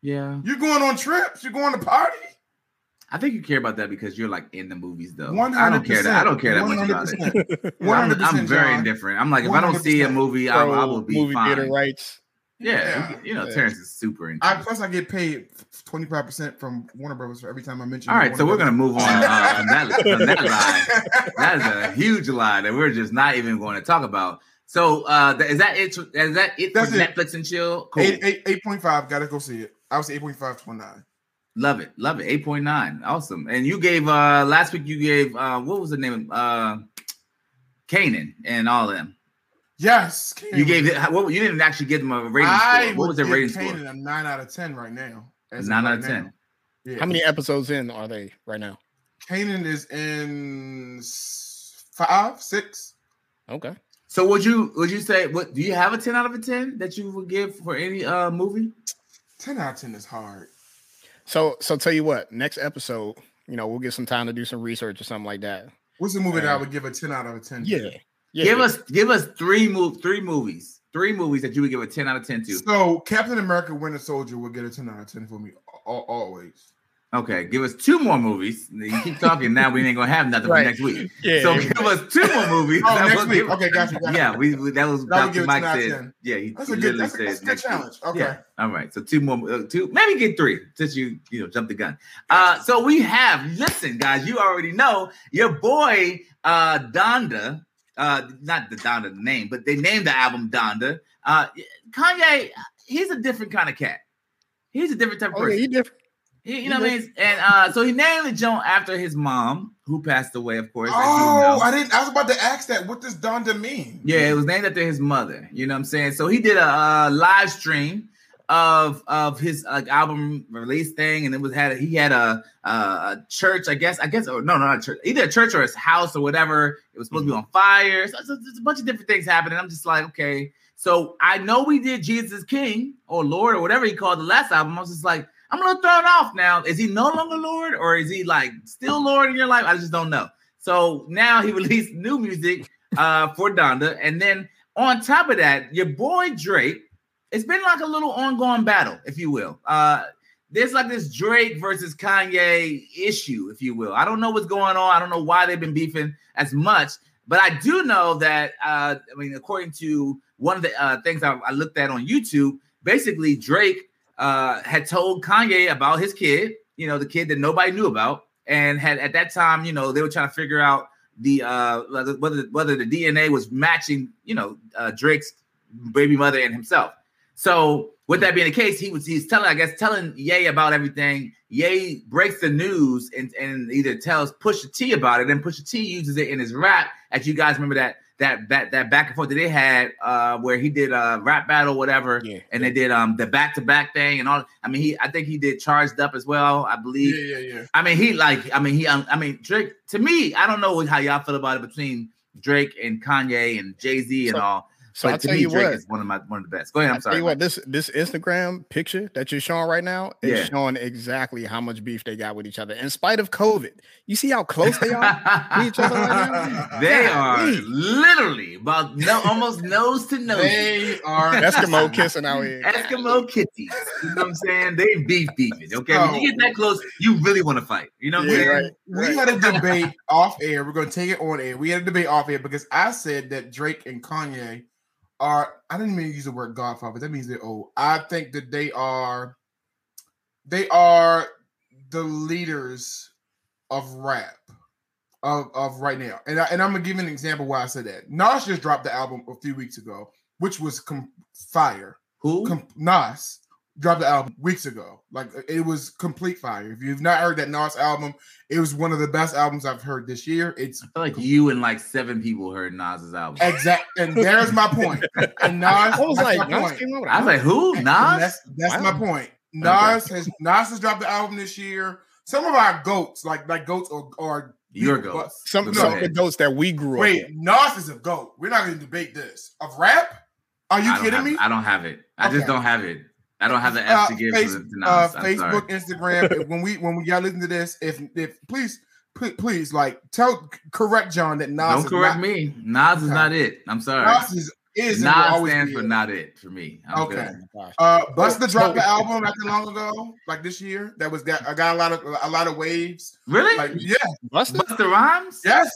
Yeah, You're going on trips. You're going to party. I think you care about that because you're like in the movies, though. One I don't care that. I don't care that much about it. I'm, I'm very indifferent. I'm like, if I don't see a movie, I, I will be movie fine. theater rights. Yeah, Yeah. you know, Yeah. Terrence is super. I plus I get paid twenty five percent from Warner Brothers for every time I mention. All right, so we're gonna move on uh, that that lie. That is a huge lie that we're just not even going to talk about. So, uh, is that it? Is that it for That's it. Netflix and chill? Cool. Eight eight eight point five. Gotta go see it. I was eight point five to nine. Love it, love it. Eight point nine, awesome. And you gave uh last week. You gave uh what was the name? Uh, Kanan and all them. Yes, You gave it. What you didn't actually give them a rating I score. What was their rating give score? A nine out of ten right now. as of Nine out right of 10. Yeah. How many episodes in are they right now? Kanan is in five, six. Okay. So would you would you say what do you have a 10 out of a 10 that you would give for any uh movie? Ten out of ten is hard. So so tell you what, next episode, you know, we'll get some time to do some research or something like that. What's the movie that I would give a ten out of a ten? Yeah. Yeah. Give us give us three move three movies. Three movies that you would give a 10 out of 10 to. So Captain America: Winter Soldier would get a ten out of ten for me al- always. Okay, give us two more movies. You keep talking now, we ain't gonna have nothing Right. for next week. Yeah. So give us two more movies. Oh, next week. give- Okay, got you. Got you. Yeah, we, we that was That Dr. Mike 10 out of said. 10. Yeah, he, That's a good. literally That's a, that's a said good next week. Okay. Yeah. All right. So two more, uh, two, maybe get three since you, you know, jumped the gun. Uh, so we have, listen, guys, you already know your boy, uh, Donda, uh, not the Donda name, but they named the album Donda. Uh, Kanye, he's a different kind of cat. He's a different type of Oh, yeah, person. he different. He- you know what I mean? And uh, so he named the joint after his mom, who passed away, of course. Oh, know. I didn't. I was about to ask that. What does Donda mean? Yeah, it was named after his mother. You know what I'm saying? So he did a, uh live stream of of his like album release thing, and it was had he had a, a, a church, I guess. I guess or no, no, not a church, either a church or his house or whatever. It was supposed to be on fire. So, so there's a bunch of different things happening. I'm just like, okay. So I know we did Jesus King or Lord or whatever he called the last album. I was just like, I'm a little thrown off now. Is he no longer Lord or is he like still Lord in your life? I just don't know. So now he released new music uh, for Donda. And then on top of that, your boy Drake, it's been like a little ongoing battle, if you will. Uh, there's like this Drake versus Kanye issue, if you will. I don't know what's going on. I don't know why they've been beefing as much, but I do know that, uh, I mean, according to one of the uh, things I, I looked at on YouTube, basically Drake uh, had told Kanye about his kid, you know, the kid that nobody knew about, and had at that time, you know, they were trying to figure out the uh whether whether, the DNA was matching, you know, uh, Drake's baby mother and himself. So with that being the case, he was he's telling, I guess, telling Ye about everything. Ye breaks the news and, and either tells Pusha T about it, and Pusha T uses it in his rap. As you guys remember that that that, that back and forth that they had, uh, where he did a rap battle, whatever, Yeah. and they did um the back to back thing and all. I mean, he I think he did charged up as well. I believe. Yeah, yeah, yeah. I mean, he like, I mean, he, um, I mean, Drake. To me, I don't know how y'all feel about it between Drake and Kanye and Jay Z and So- all. So but I'll tell me, you Drake what. is one of my one of the best. Go ahead. I'm I'll tell sorry. you what, this this Instagram picture that you're showing right now is Yeah. showing exactly how much beef they got with each other. In spite of COVID, you see how close they are to each other right now. they are Golly. literally about no, almost nose to nose. They are Eskimo kissing out here. Eskimo kitties. You know what I'm saying? They beef beefing. Okay, when you get that close, you really want to fight. You know what I'm saying? right. We had a debate off air. We're going to take it on air. We had a debate off air because I said that Drake and Kanye are. I didn't mean to use the word Godfather, that means they're old. I think that they are. They are the leaders of rap of, of right now, and I, and I'm gonna give an example why I said that. Nas just dropped the album a few weeks ago, which was com- fire. Who? Com- Nas dropped the album weeks ago. Like it was complete fire. If you've not heard that Nas album, it was one of the best albums I've heard this year. It's I feel like you and like seven people heard Nas's album. Exactly. and there's my point. And Nas, I was that's like, my Nas point. came out I was like, who? And Nas? That's, that's Wow. my point. Nas has Nas has dropped the album this year. Some of our goats, like like goats, or, or Your But- ghost. Some Go some of the goats that we grew up. Wait. Nas is a goat. We're not going to debate this. Of rap? Are you kidding have- me? I don't have it. I just don't have it. I don't have the F Uh, to give face- to, to uh, Nas. Sorry. Facebook, Instagram. when we when we y'all listen to this, if if please please, please like tell correct John that Nas Don't is correct not, me. Nas is not it. I'm sorry. Nas is is and will Nas stands for it. not it for me. I'm Okay. good. Oh my gosh. Uh, Busta So- dropped the album not too long ago, like this year. That was that I got a lot of a lot of waves. Really? Like yeah, Busta? Busta Rhymes? yes.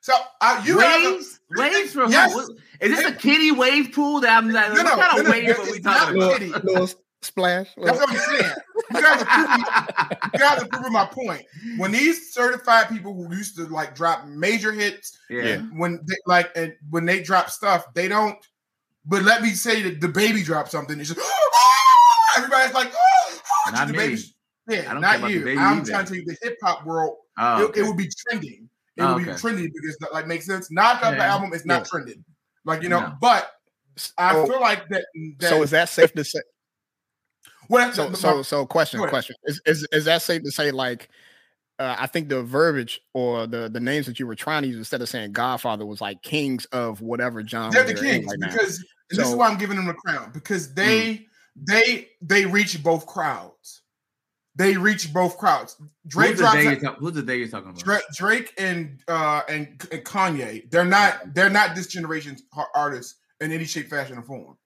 So uh, you have a- waves? waves for Yes. who? What- Is this a kiddie wave pool that I'm like, No, what no, kind of no, no, are we not talking about? kiddie. little, little splash. That's what I'm saying. You guys are proving, you guys are proving my point. When these certified people who used to like drop major hits, Yeah. when they like and when they drop stuff, they don't. But let me say that the baby dropped something. It's just ah! everybody's like, oh, Not the me. baby. I Yeah, don't not care about the you. baby I'm either. trying to tell you the hip hop world. Oh, it, okay. it would be trending. It Oh, would be okay. trending because that like makes sense. Not dropped the album, it's not Yeah. trending. Like you know, No. but I So- feel like that. that So is that safe to say? Well, So so so question question is is is that safe to say like? Uh, I think the verbiage or the the names that you were trying to use instead of saying Godfather was like kings of whatever genre they're the kings right because and this is why I'm giving them the crown because they they they reach both crowds. They reach both crowds. Drake who's, the day a- you're talk- who's the day you're talking about? Drake, Drake and uh and, and Kanye. They're not they're not this generation's artists in any shape, fashion, or form.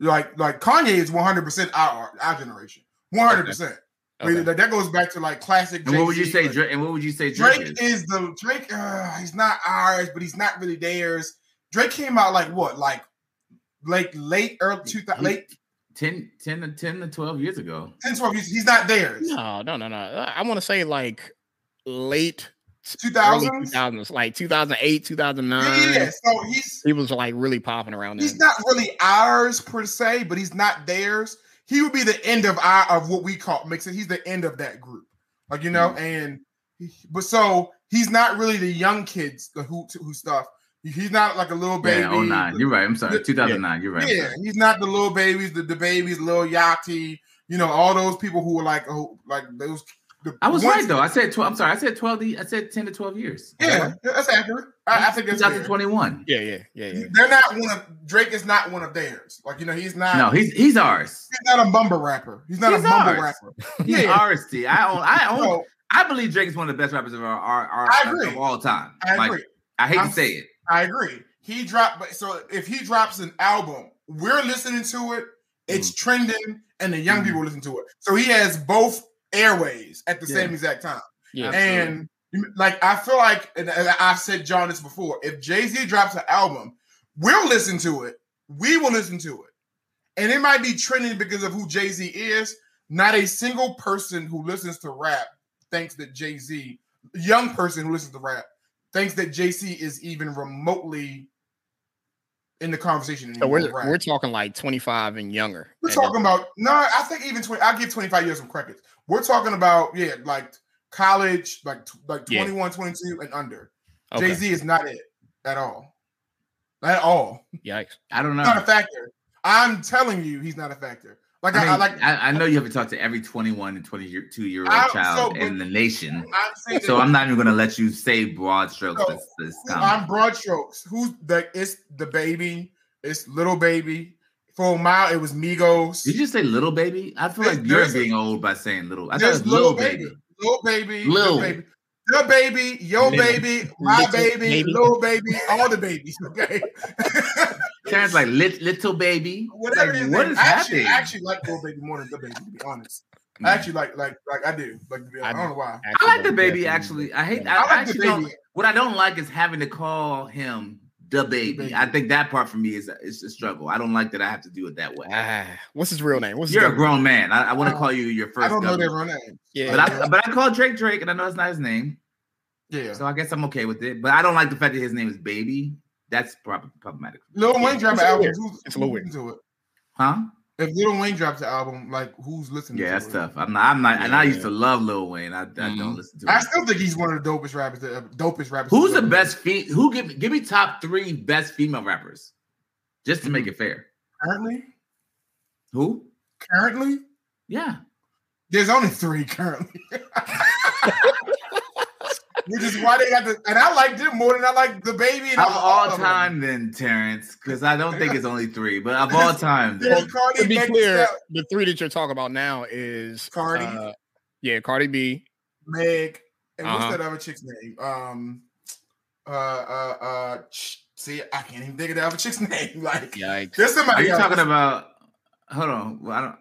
Like like Kanye is 100 percent our our generation. 100 percent. Okay. That goes back to like classic. and what would you say? like- Drake, and what would you say? Drake, Drake is? is the Drake. Uh, he's not ours, but he's not really theirs. Drake came out like what, like like late early two thousand, He- late 10, 10 to 10 to 12 years ago. 10, 12 years. He's not theirs. No, no, no, no. I want to say like late Two early thousands. 2000s, like 2008, 2009. Yeah, yeah. So he's He was like really popping around then. he's not really ours per se, but he's not theirs. He would be the end of our of what we call mixing. He's the end of that group, like you know. Mm-hmm. And but so he's not really the young kids the who who stuff. He's not like a little baby. Yeah, 09. You're right. I'm sorry. Yeah. 2009. You're right. Yeah, he's not the little babies, the, the babies, little Yachty, you know, all those people who were like, oh, like those. The I was right though. I said 12. I'm sorry. I said 12. I said 10 to 12 years. Yeah, that's accurate. I, I think that's fair. 2021. Yeah, yeah, yeah, yeah. They're not one of Drake is not one of theirs. Like you know, he's not. No, he's he's ours. he's not a mumble rapper. He's not He's a mumble ours. rapper. He's Yeah. ours. T. I own. I own. So, I believe Drake is one of the best rappers of our, our, our I agree. of all time. I Like, agree. I hate I'm- to say it. I agree. He dropped, but so if he drops an album, we're listening to it. It's trending, and the young Mhm. people listen to it. So he has both airways at the Yeah. same exact time. Yeah. And like I feel like, and I've said John this before. If Jay Z drops an album, we'll listen to it. We will listen to it, and it might be trending because of who Jay Z is. Not a single person who listens to rap thinks that Jay Z, young person who listens to rap, thinks that Jay Z is even remotely in the conversation. So we're rap. we're talking like 25 and younger. We're talking about no, I think even twenty. I'll give twenty five years some credit. We're talking about yeah, like college, like like Yeah. 21, 22 and under. okay. Jay Z is not it at all, at all. Yikes. I don't know. Not a factor. I'm telling you, he's not a factor. Like I, I, mean, I like. I, I know you have to talk to every 21 and 22 year old child so, in the nation. I'm So I'm not even going to let you say broad strokes. So, this, this. I'm broad strokes. Who's the? It's the baby. It's little baby. For a mile, it was Migos. Did you say little baby? I feel There's- like you're there's being old by saying little. I thought it There's was little baby. little baby, Lil. little baby, the baby, your baby, my Little baby, baby. little baby, all the babies. Okay, Terrence like lit, little baby. whatever Like, it is. what I is actually, happening? I actually like little baby more than the baby. To be honest, Mm. I actually like like like I do. Like to be honest. I, don't know why. I like the baby. Actually, I hate. I, I like the actually don't. baby. What I don't like is having to call him the baby. baby. I think that part for me is is a struggle. I don't like that I have to do it that way. Ah, what's his real name? What's You're a grown man. I, I want to Uh, call you your first. I don't know their real name. Yeah. But I but I call Drake Drake, and I know it's not his name, Yeah, so I guess I'm okay with it. But I don't like the fact that his name is Baby. That's prob- problematic. Lil Wayne dropped It's an album. weird. It's a little who's listening to it? Huh? If Lil Wayne drops the album, like who's listening? Yeah, to that's it? tough. I'm not. I'm not. And I used to love Lil Wayne. I, I Mhm. don't listen to. I still think he's one of the dopest rappers. That, uh, dopest rappers. Who's the best? Fe- who give me give me top three best female rappers, just to make it fair. currently? Who? Currently, Yeah. there's only three currently. which is why they got the. And I liked them more than I like the baby. And Of all all of them. time, then Terrence, because I don't think it's only three, but of all time, then. Cardi, to be Meg, clear, Steph- the three that you're talking about now is Cardi. uh, yeah, Cardi B. Meg, and Uh-huh. what's that other chick's name? Um, uh, uh, uh. sh- See, I can't even think of the other chick's name. Like, Yikes. there's Are you else. talking about? Hold on, well, I don't.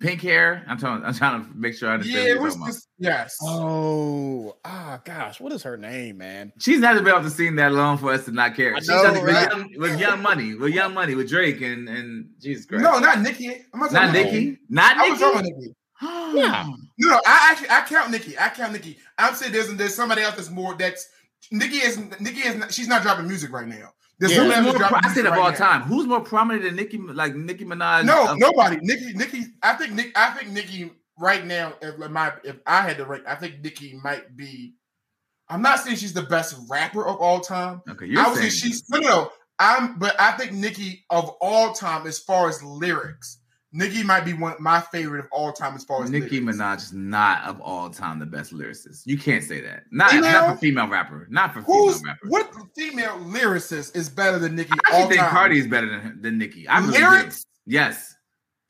Pink hair. I'm talking. I'm trying to make sure I understand. Yeah, what you're what's talking about. this? Yes. Oh, ah, gosh, what is her name, man? She's not been off the scene that long for us to not care. I She's know, done with, right? young, with Young Money, with Young Money, with Drake and and Jesus Christ. no, not Nicki. I'm not, not talking about Nicki. Not I was talking about Nicki. Nikki. Yeah. No, no, I actually I count Nicki. I count Nicki. I'm saying there's there's somebody else that's more that's Nicki is Nicki is not, she's not dropping music right now. There's Yeah. Who's more that's pro- dropping I said of all now. time. Who's more prominent than Nicki? Like Nicki Minaj? No, of- nobody. Nicki, Nicki. I think Nick. I think Nicki right now. If my if I had to rank, I think Nicki might be. I'm not saying she's the best rapper of all time. Okay, you're I would saying say she's no, no, no. I'm, but I think Nicki of all time, as far as lyrics, Nicki might be one my favorite of all time as far as Nicki lyrics. Minaj is not of all time the best lyricist. You can't say that. Not Female? not for female rapper. Not for female Who's rapper. what female lyricist is better than Nicki I all think time? Cardi is better than than Nicki. I really lyrics. Yes.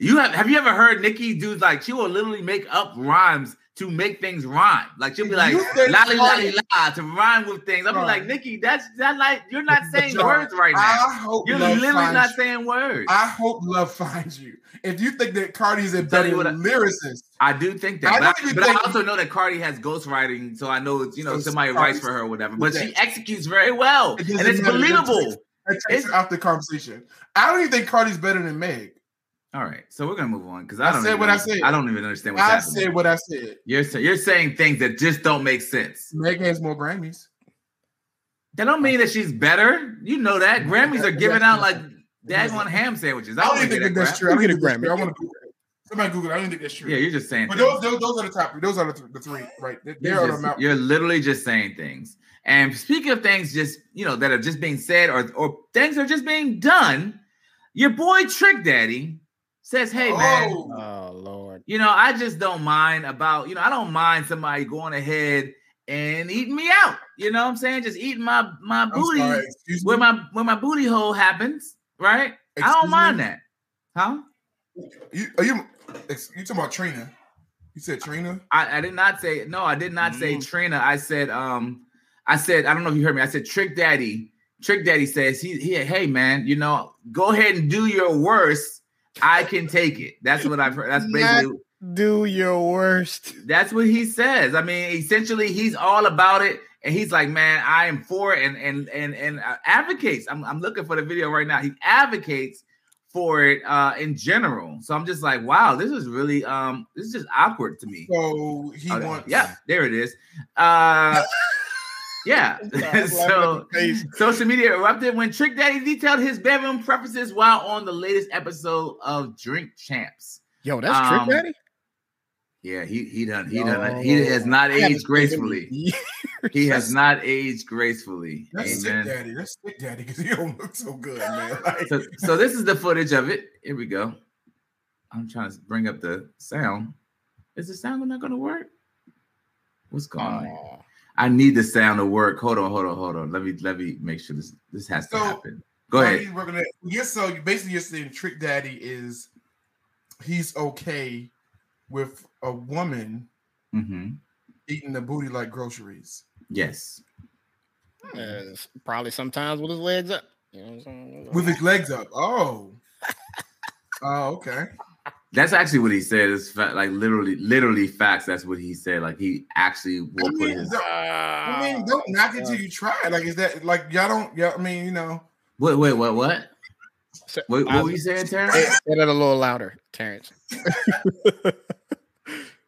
You have have you ever heard Nicki do like she will literally make up rhymes to make things rhyme. Like she'll be like think lolly lolly la to rhyme with things. I'll be like, Nicki, that's that like you're not saying John, words right now. I hope You're literally not you. saying words. I hope love finds you. If you think that Cardi is a better I- lyricist, I do think I that, but, don't even I also know that Cardi has ghostwriting, so I know it's you know So somebody Cardi's- writes for her or whatever. But she executes very well, It and it's believable. that takes It's- it out the conversation. I don't even think Cardi's better than Meg. All right, so we're gonna move on because I I don't. said even, what I said. I don't even understand what's I happening. said what I said. You're you're saying things that just don't make sense. Meg has more Grammys. That don't mean that she's better. You know that Grammys are giving out like daggone ham sandwiches. I I don't don't even think think that that's crap. true. I don't You get a that's true. I Grammy. want to Somebody Google it. I don't think that's true. Yeah, you're just saying. But those, those, those are the top three. Those are the, th- the three, right? They- They're You're, on just- the mount. you're literally just saying things. And speaking of things just, you know, that are just being said or, or things that are just being done, your boy Trick Daddy says, Hey man, Oh, Oh Lord. you know, I just don't mind about, you know, I don't mind somebody going ahead and eating me out. You know what I'm saying? Just eating my my I'm booty sorry. Where my where my booty hole happens, right? I don't mind me? that. Huh? You, are you, you talking about Trina? You said Trina? I, I did not say no, I did not say Mm. Trina. I said um I said I don't know if you heard me. I said Trick Daddy. Trick Daddy says he he hey man, you know, go ahead and do your worst. I can take it. That's what I've heard. That's Not- basically Do your worst. that's what he says. I mean, essentially he's all about it and he's like, "Man, I am for it and and and and uh, advocates. I'm I'm looking for the video right now. He advocates for it uh in general. So I'm just like, "Wow, this is really um this is just awkward to me." So he Oh, wants. yeah, there it is. Uh, yeah. so social media erupted when Trick Daddy detailed his bedroom preferences while on the latest episode of Drink Champs. Yo, that's Um, Trick Daddy. Yeah, he he done he done he has not I aged gracefully. seen him in He has not aged gracefully. That's sick daddy. That's sick daddy because he don't look so good, man. Like, So, so this is the footage of it. Here we go. I'm trying to bring up the sound. Is the sound not going to work? What's going on? Here? Aw. I need the sound to work. Hold on, hold on, hold on. Let me let me make sure this this has to happen. Go so ahead. he's working at- Yes, so basically you're saying Trick Daddy is he's okay with a woman hmm eating the booty like groceries. Yes. Uh, probably sometimes with his legs up. You know what I'm saying? With his legs up. Oh. Oh, okay. That's actually what he said. It's fa- like literally, literally facts. That's what he said. Like he actually will I put mean, his. don't- I mean, ah, don't knock it till you try. it. Like, is that like y'all don't? Yeah, I mean, you know, Wait, wait, what? What? So- What, I- what were you saying, Terrence? Say say that a little louder, Terrence.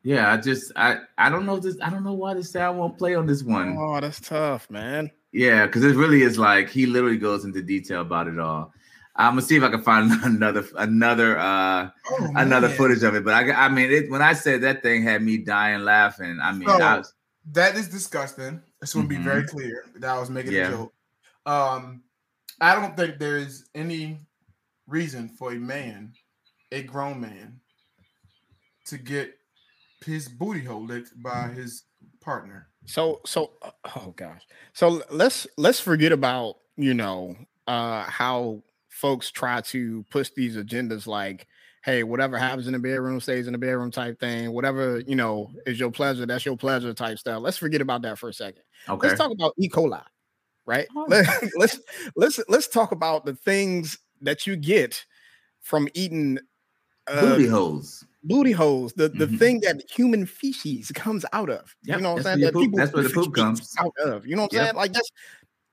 Yeah, I just I I don't know this I don't know why the sound won't play on this one. Oh, that's tough, man. Yeah, because it really is like he literally goes into detail about it all. I'm gonna see if I can find another another uh oh, another footage of it. But I I mean it when I said that thing had me dying laughing. I mean So, I was, That is disgusting. I just want to be very clear that I was making Yeah. a joke. Um, I don't think there is any reason for a man, a grown man, to get his booty hole licked by his partner. So so uh, oh gosh. So let's let's forget about, you know, uh how folks try to push these agendas like hey, whatever happens in the bedroom stays in the bedroom type thing. Whatever, you know, is your pleasure, that's your pleasure type stuff. Let's forget about that for a second. Okay. Let's talk about E. coli, right? Oh. Let, let's let's let's talk about the things that you get from eating uh, Booty holes. booty holes, the, the Mhm. thing that human feces comes out of. Yep, You know what I'm saying? That poop- people that's where the poop comes. out of. You know what I'm Yep. saying? Like that's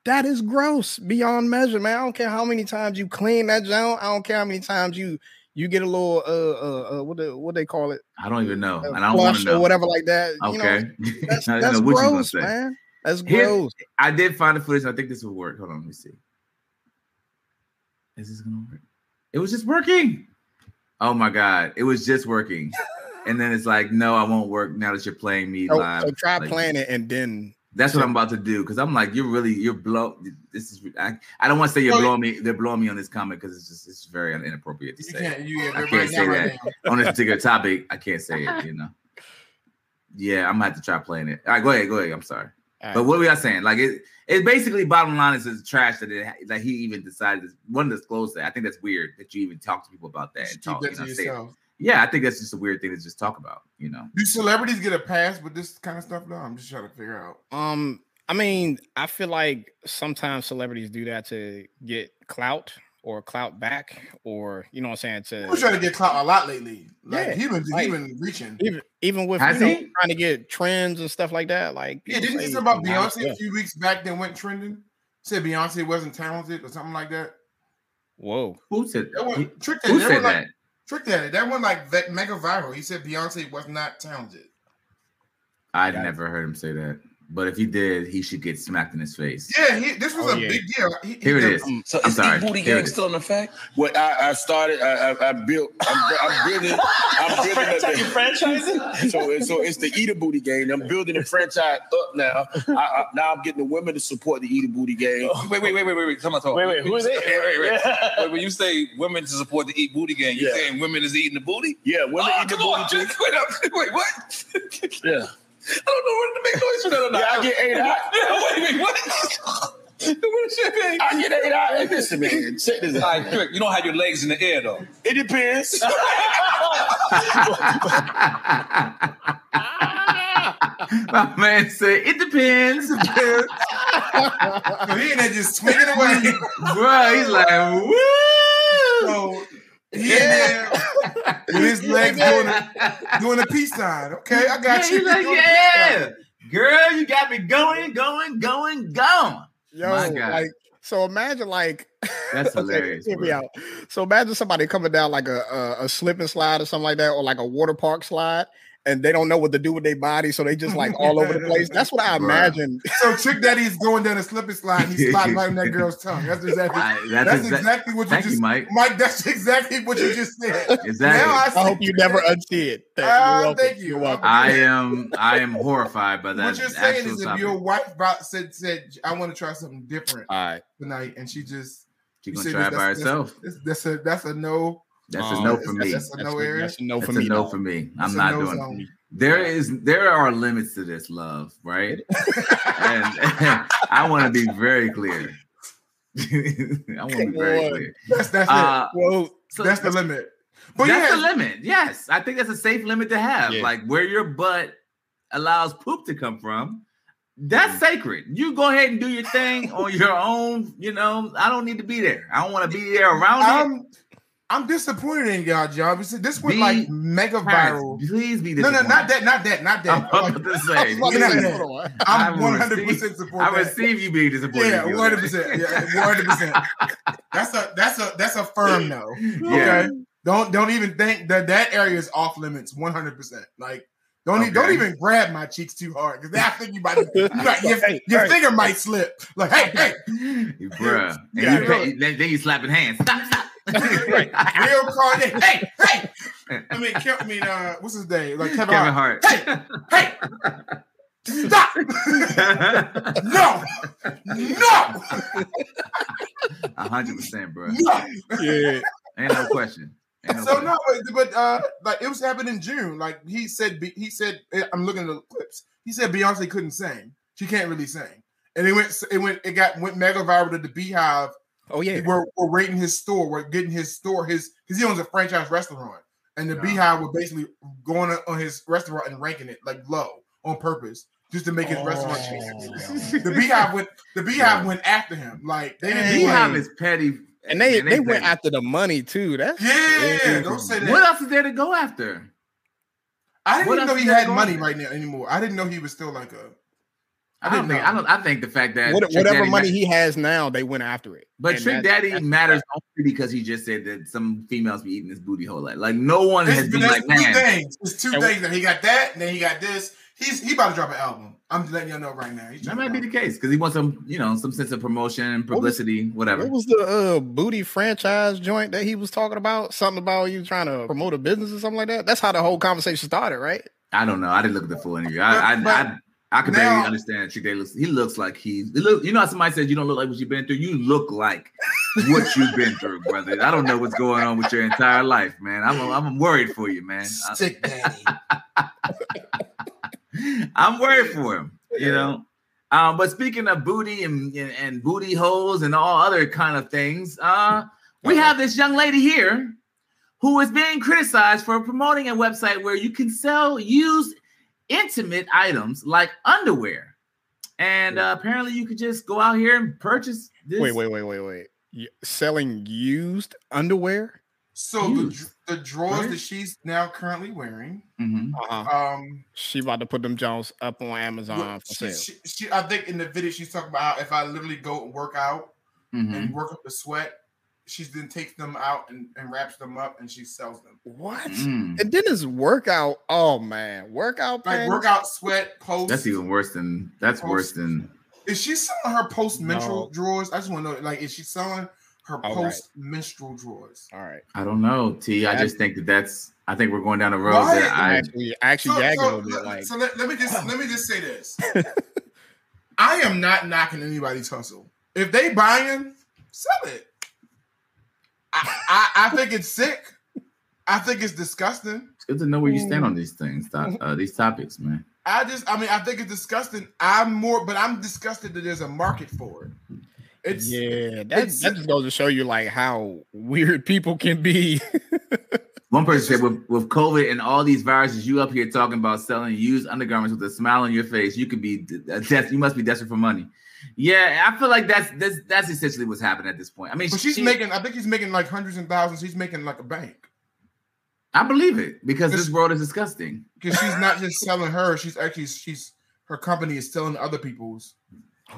that is gross beyond measure, man. I don't care how many times you clean that junk. I don't care how many times you you get a little uh uh, uh what the, what they call it, I don't even know. uh, and I don't want to know. or whatever like that. You know, Okay. that's, that's know what you gonna gross, man. That's Here- gross. I did find the footage. I think this will work. Hold on, let me see. Is this gonna work? It was just working. Oh my god, it was just working. And then it's like, no, I won't work now that you're playing me So, live. so try Like, playing it and then That's what I'm about to do because I'm like, you're really, you're blow. This is, I, I don't want to say you're Well, blowing me. They're blowing me on this comment because it's just, it's very inappropriate to You say can't. You I can't say that. now. on this particular topic. I can't say it. You know. Yeah, I'm gonna have to try playing it. All right, go ahead, go ahead. I'm sorry. all But what were y'all saying? Like it, it basically bottom line is it's trash that it that he even decided to one disclose that. I think that's weird that you even talk to people about that and talk. that You know, say yourself. Yeah, I think that's just a weird thing to just talk about. You know. Do celebrities get a pass with this kind of stuff? though? I'm just trying to figure out. Um, I mean, I feel like sometimes celebrities do that to get clout or clout back, or you know what I'm saying. He was To trying to get clout a lot lately. Like Yeah, he been like- he been reaching. even even with Has you know, he? trying to get trends and stuff like that. Like Yeah, didn't you say say about a lot of Beyonce stuff. a few weeks back that went trending? Said Beyonce wasn't talented or something like that. Whoa, Who said? That Who, one tricked who said like, that? Trick Daddy. That one like ve- mega viral. He said Beyonce was not talented. I Got it. never heard him say that. But if he did, he should get smacked in his face. Yeah, he, this was Oh, a yeah. big deal. He, he Here it did- is. Um, so I'm is sorry. Booty Here Gang still in effect? What I, I started, I, I, I built, I'm, I'm building, I'm building Franchise- franchising? so so it's the Eater Booty Gang. I'm building the franchise up now. I, I, now I'm getting the women to support the Eater Booty Gang. Wait, wait, wait, wait, wait, wait. Come on, talk. Wait, wait, who is it? Wait, wait, wait. wait, when you say women to support the Eat Booty Gang, you Yeah. saying women is eating the booty? Yeah, women Oh, eat the booty on, wait up. Wait, what? Yeah, I don't know whether to make noise for that or not. yeah, I get eight out. Yeah, wait, wait, what? what is your name? I get eight out. Hey, listen, man, check this out. right, quick. You don't have your legs in the air though. It depends. My man said it depends, So he in there just swinging away. bro. He's like, woo. So he in there with his legs doing a, doing a peace sign. Okay, I got Yeah, you. like, Doing a peace yeah, girl, you got me going, going, going, going. yo, My God. like so imagine like That's hilarious. hear me bro. out. So imagine somebody coming down like a, a a slip and slide or something like that, or like a water park slide, and they don't know what to do with their body, so they just like all over the place. That's what I Bruh. imagine. So Trick Daddy's going down a slip and slide and he's sliding right on that girl's tongue. That's exactly I- that's that's, exa- exactly what you Thank you, just Mike. Mike, that's exactly what you just said. Exactly. Now I, I hope you never unsee it. Thank, you're ah, welcome. thank you. You're welcome. I am I am horrified by that. What you're saying actual is if topic. your wife brought, said said I want to try something different All right. tonight, and she just She's you gonna said try it by that's- herself. that's, that's a that's a no. That's Um, a no for me. That's a no area. that's a no for a me. no for me. I'm not no doing. zone. There is there are limits to this love, right? and I want to be very clear. I want to be very clear. That's that's Uh, Well, so. That's the limit. But that's yeah, the limit. Yes, I think that's a safe limit to have. Yeah. Like where your butt allows poop to come from. That's Mm-hmm. sacred. You go ahead and do your thing on your own. You know, I don't need to be there. I don't want to be there around it. I'm I'm disappointed in y'all, John. This this went Be- like mega viral. Please be disappointed. No, no, not that, not that, not that. I'm about to say. I was about to Yeah. say, Yeah. hold on. I'm 100 percent supportive. I that. receive you being disappointed. Yeah, one hundred percent. Yeah, one hundred percent. That's a that's a that's a firm no. Yeah. Okay, don't don't even think that that area is off limits. One hundred percent. Like don't e- don't even grab my cheeks too hard because I think you might you might- your, Hey, your hey. finger might slip. Like hey hey, You bruh. And Yeah. you pay, then, then you slapping hands. Stop, stop. real Kanye. Hey hey. I mean, Kev, I mean, uh, what's his name? Like Kevin, Kevin Hart. Hart. Hey hey, stop. no no A hundred percent, bro. no. Yeah. Ain't no question. Ain't no So question. no, but, but uh, like it was happening in June. Like he said, he said, I'm looking at the clips. He said Beyonce couldn't sing. She can't really sing. And it went it went it got went mega viral to the BeyHive. Oh yeah. We're, we're rating his store. We're getting his store his because he owns a franchise restaurant, and the Yeah. BeyHive were basically going on- on his restaurant and ranking it like low on purpose just to make his restaurant. Oh. The BeyHive went the BeyHive went after him. Like they didn't BeyHive like- is petty. And they Man, they went petty. after the money too. That's Yeah, don't say that. What else is there to go after? I didn't what even know he had money on? right now anymore. I didn't know he was still like a. I don't think. know. I don't. I think the fact that What- whatever Daddy money ma- he has now, they went after it. But And Trick that's- Daddy that's- matters only because he just said that some females be eating his booty hole. Like, like no one has been like, two man. things. It's two And- things. That he got that, and then he got this. He's he about to drop an album. I'm just letting y'all know right now. He's That might be the case because he wants some, you know, some sense of promotion, publicity, whatever. What was the uh, booty franchise joint that he was talking about? Something about you trying to promote a business or something like that. That's how the whole conversation started, right? I don't know. I didn't look at the full interview. I, I, But- but I, I can now- barely understand. Trick Daddy looks. He looks like he's. He look, you know, how somebody says you don't look like what you've been through. You look like what you've been through, brother. I don't know what's going on with your entire life, man. I'm, I'm worried for you, man. Stick daddy. I'm worried for him, you know. Um, but speaking of booty and, and, and booty holes and all other kind of things, uh, we have this young lady here who is being criticized for promoting a website where you can sell used intimate items like underwear. And uh, apparently you could just go out here and purchase this. Wait, wait, wait, wait, wait. Y- Selling used underwear? So the, Used, the drawers right? that she's now currently wearing, Mhm. Uh-huh. um, She about to put them Jones up on Amazon what- for she, sale. she, she, I think in the video she's talking about how if I literally go and work out Mhm. and work up the sweat, she then takes them out and, and wraps them up and she sells them. What? Mm. And then this workout. Oh man, workout Like pants? workout sweat post. That's even worse than that's worse than Is she selling her post menstrual No. drawers? I just want to know, like, is she selling her post menstrual drawers? All right. I don't know, T. I Yeah. just think that that's I think we're going down the road Why- that I I actually, I actually So, gagged a so, little bit. Like, so let, let me just let me just say this. I am not knocking anybody's hustle. If they buying, sell it. I, I, I think it's sick. I think it's disgusting. it's good to know where you stand on these things, uh, these topics, man. I just, I mean, I think it's disgusting. I'm more, but I'm disgusted that there's a market for it. It's yeah, that, it's- that just goes to show you like how weird people can be. One person said, with, with COVID and all these viruses, you up here talking about selling used undergarments with a smile on your face, you could be d- uh, you must be desperate for money. Yeah, I feel like that's that's that's essentially what's happening at this point. I mean, but she's she- making. I think he's making like hundreds and thousands. He's making like a bank I believe it because this world is disgusting. because she's not just selling her. She's actually she's her company is selling other people's.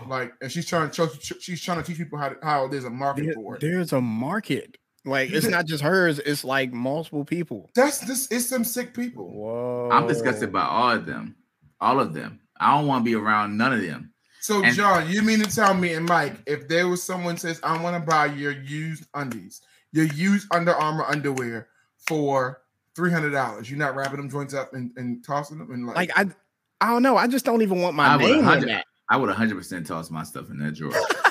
Like, and she's trying to show, she's trying to teach people how to, how there's a market There- for it. there's a market. Like, it's not just hers. It's like multiple people. That's this. It's some sick people. Whoa. I'm disgusted by all of them, all of them. I don't want to be around none of them. So, And- John, you mean to tell me and Mike, if there was someone says, "I want to buy your used undies, your used Under Armour underwear for three hundred dollars," you're not wrapping them joints up and, and tossing them and like, Like, I, I don't know. I just don't even want my I name on that. I would 100 percent toss my stuff in that drawer.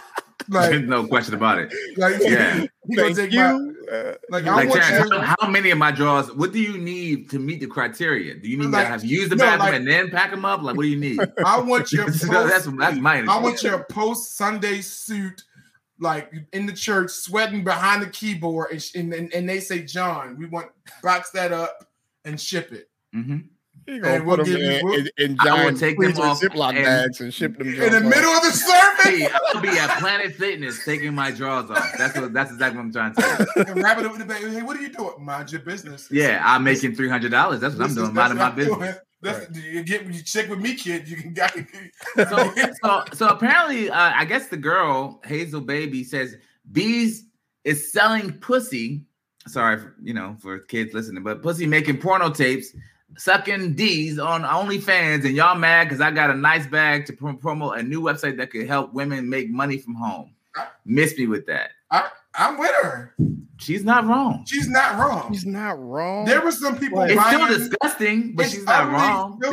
like, no question about it. like, Yeah. you Thank take my you. Uh, like, I Like want Terrence, how, how many of my drawers? What do you need to meet the criteria? Do you need Like, to have used the no, bathroom like- and then pack them up? Like, what do you need? I want your post, So that's that's my. I want your post Sunday suit, like in the church, sweating behind the keyboard, and, and, and and they say, "John, we want box that up and ship it." Mhm. You gonna And we'll them give you- in, in, in I will giant take them freezer off Ziploc and- bags and ship them In the joints off. middle of the Hey, service, I'll be at Planet Fitness taking my drawers off. That's what. That's exactly what I'm trying to say. and wrap it up in the bag. Hey, what are you doing? Mind your business. Yeah, I'm making three hundred dollars. That's what I'm doing. is- Minding my I'm business. doing. That's you get you check with me, kid. You can got So, so, so apparently, uh, I guess the girl Hazel Baby says Bees is selling pussy. Sorry, for, you know, for kids listening, but pussy making porno tapes, sucking D's on OnlyFans, and y'all mad because I got a nice bag to prom- promote a new website that could help women make money from home. Miss me with that. I, I'm with her. She's not wrong. She's not wrong. She's not wrong. There were some people It's buying. still disgusting, but It's she's not wrong.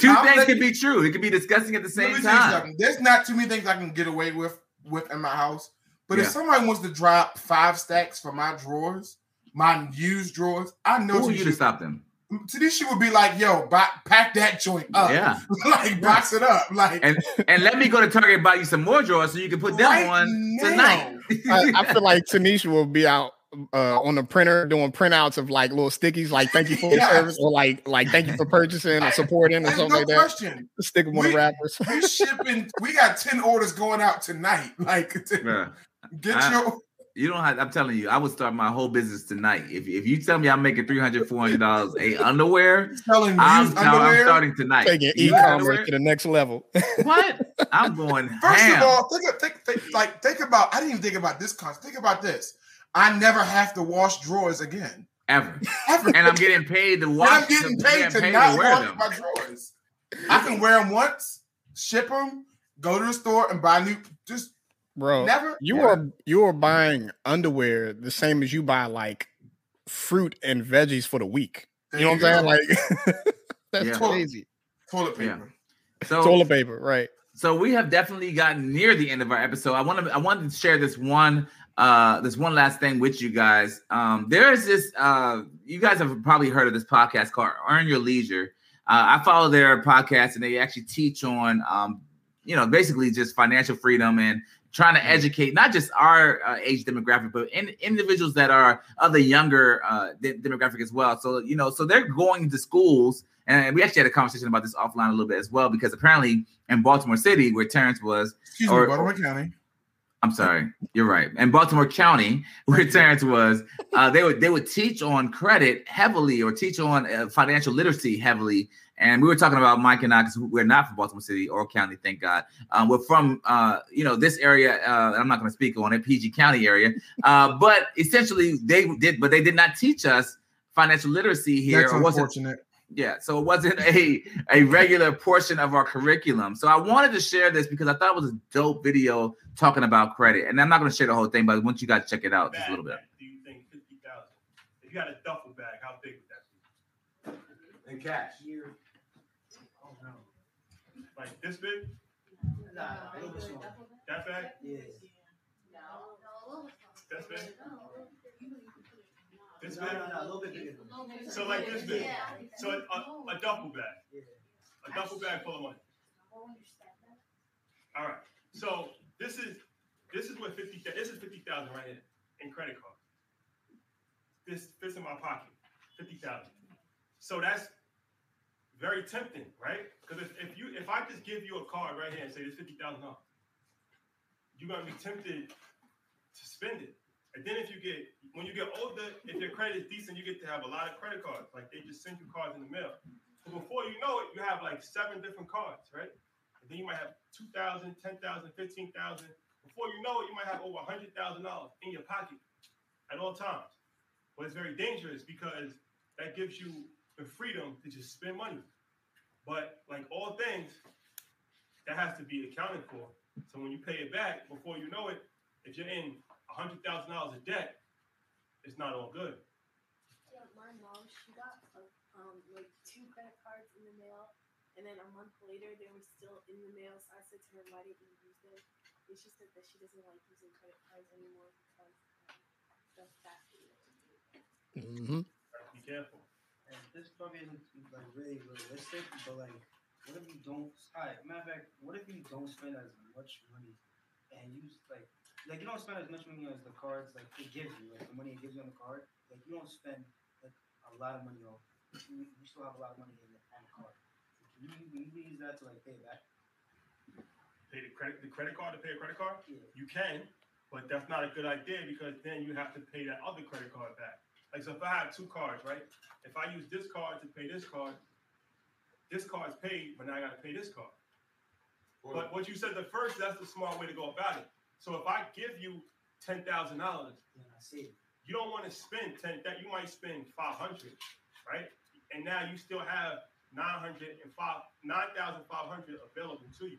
Two I'm things letting- could be true. It could be disgusting at the Let same me time. something. There's not too many things I can get away with with in my house. But Yeah. if somebody wants to drop five stacks for my drawers, my used drawers, I know Who are some you to shit- stop them? Tanisha would be like, "Yo, bo- pack that joint up, Yeah. like box it up, like And and let me go to Target and buy you some more drawers so you can put them Right on now. tonight. I, I feel like Tanisha will be out uh, on the printer doing printouts of like little stickies, like "Thank you for your Yes. service" or like like "Thank you for purchasing" or supporting or something no like that. question. Stick them on the We- wrappers. We shipping. We got ten orders going out tonight. Like, to Bruh, get I- your you don't have. I'm telling you, I would start my whole business tonight. If if you tell me I'm making 300 400 dollars a underwear, selling I'm, used no, I'm starting tonight. Taking Used e-commerce underwear? to the next level. What? I'm going First ham. of all, think, think, think, like think about. I didn't even think about this concept. Think about this. I never have to wash drawers again. ever, Ever. and I'm getting paid to And wash. I'm getting paid to getting not wear wash them. my drawers. I can wear them once, ship them, go to the store and buy new. Just Bro, never. you Yeah. are you are buying underwear the same as you buy like fruit and veggies for the week. You know what I'm saying? Like that's Yeah. crazy. toilet Yeah. paper. So Toilet paper, right? so we have definitely gotten near the end of our episode. I want to I wanted to share this one uh this one last thing with you guys. Um there is this uh you guys have probably heard of this podcast called Earn Your Leisure. Uh, I follow their podcast and they actually teach on um you know basically just financial freedom and trying to educate not just our uh, age demographic but in, individuals that are of the younger uh de- demographic as well. So you know so they're going to schools and we actually had a conversation about this offline a little bit as well because apparently in Baltimore City where Terrence was Excuse Or- me, Baltimore County. I'm sorry, you're right. In Baltimore County, where Terrence was, uh, they would they would teach on credit heavily or teach on uh, financial literacy heavily. And we were talking about Mike and I because we're not from Baltimore City or County, thank God. Um, we're from uh, you know this area. Uh, I'm not going to speak on it, PG County area. Uh, but essentially, they did, but they did not teach us financial literacy here. That's unfortunate. yeah, so it wasn't a a regular portion of our curriculum. So I wanted to share this because I thought it was a dope video talking about credit. And I'm not going to share the whole thing, but once you guys check it out just a little bit. Do you think fifty thousand? If you had a duffel bag, how big would that be? In cash. No. Like this big? Nah, a little bit smaller. That bag? Yes. No, no, a little bit That's big? This big? No, no, no, a little bit bigger. So like this big? Yeah. So a, a, a duffel bag? A duffel bag full of money? All right. So this is this is what fifty. This is fifty thousand right here in credit card. This fits in my pocket. Fifty thousand. So that's very tempting, right? Because if, if you if I just give you a card right here and say this fifty thousand dollars, you're gonna be tempted to spend it. And then if you get when you get older, if your credit is decent, you get to have a lot of credit cards. Like they just send you cards in the mail. But before you know it, you have like seven different cards, right? And then you might have 2,000, 10,000, 15,000. Before you know it, you might have over $100,000 in your pocket at all times. But it's very dangerous because that gives you the freedom to just spend money. But like all things, that has to be accounted for. So when you pay it back, before you know it, if you're in $100,000 of debt, it's not all good. Yeah, my mom, she got um like two credit cards in the mail, and then a month later they were still in the mail. So I said to her, "Why didn't you use them?" And she said that she doesn't like using credit cards anymore because um, the fact Mm-hmm. Be careful. And this probably isn't like really realistic, but like, what if you don't? Alright, matter of fact, what if you don't spend as much money, and you like, like you don't spend as much money as the cards like it gives you, like the money it gives you on the card, like you don't spend like a lot of money on. You, you still have a lot of money in the, on the card. Can you, can you use that to like pay it back? Pay the credit the credit card to pay a credit card? Yeah. You can, but that's not a good idea because then you have to pay that other credit card back. Like so if I have two cards, right? If I use this card to pay this card, this card's paid, but now I gotta pay this card. But what you said the first, that's the smart way to go about it. So if I give you ten thousand dollars, I see. you don't want to spend ten that you might spend five hundred, right? And now you still have nine hundred and five nine thousand five hundred available to you.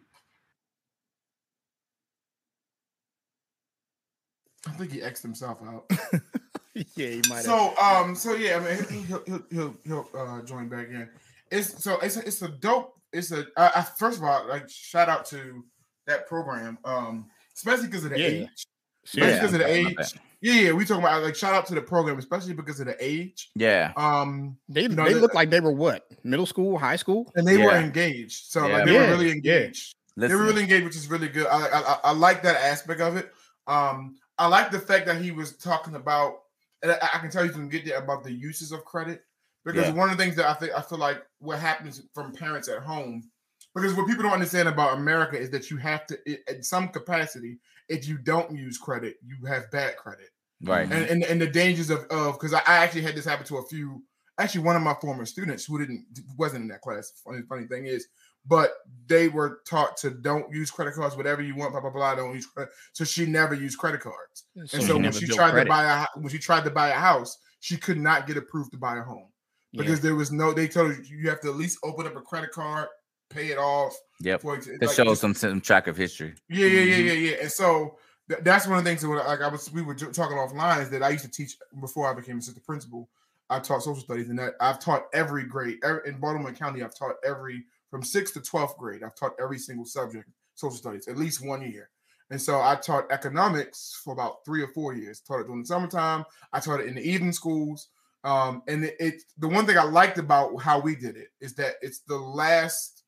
I think he X'd himself out. yeah, he might have. So um, so yeah, I mean he'll he'll he'll, he'll uh, join back in. It's so it's a, it's a dope. It's a uh, uh, first of all, like shout out to that program, um, especially because of the Yeah. age, especially Yeah, because of the age. Yeah, yeah, we talking about like shout out to the program, especially because of the age. Yeah. Um, They you know, they the- look like they were what middle school, high school, and they were engaged. So Yeah, like they man. were really Yeah, engaged. They were really engaged, which is really good. I, I I- I like that aspect of it. Um, I like the fact that he was talking about, and I, I can tell you from get there about the uses of credit because Yeah. one of the things that I think I feel like what happens from parents at home, because what people don't understand about America is that you have to, in some capacity, if you don't use credit, you have bad credit Right. and, and and the dangers of of because I, I actually had this happen to a few actually one of my former students who didn't wasn't in that class funny funny thing is but they were taught to don't use credit cards whatever you want blah blah blah don't use credit so she never used credit cards So and so when she tried credit. to buy a when she tried to buy a house she could not get approved to buy a home Yeah. because there was no they told her you have to at least open up a credit card pay it off Yep. for it To like, show some some track of history. yeah, yeah, yeah, Mhm. yeah, yeah. And so th- that's one of the things that when, like I was we were talking offline is that I used to teach before I became assistant principal. I taught social studies, and that I've taught every grade every, in Baltimore County. I've taught every from sixth to twelfth grade. I've taught every single subject social studies at least one year. And so I taught economics for about three or four years. Taught it during the summertime. I taught it in the evening schools. Um, and it, it the one thing I liked about how we did it is that it's the last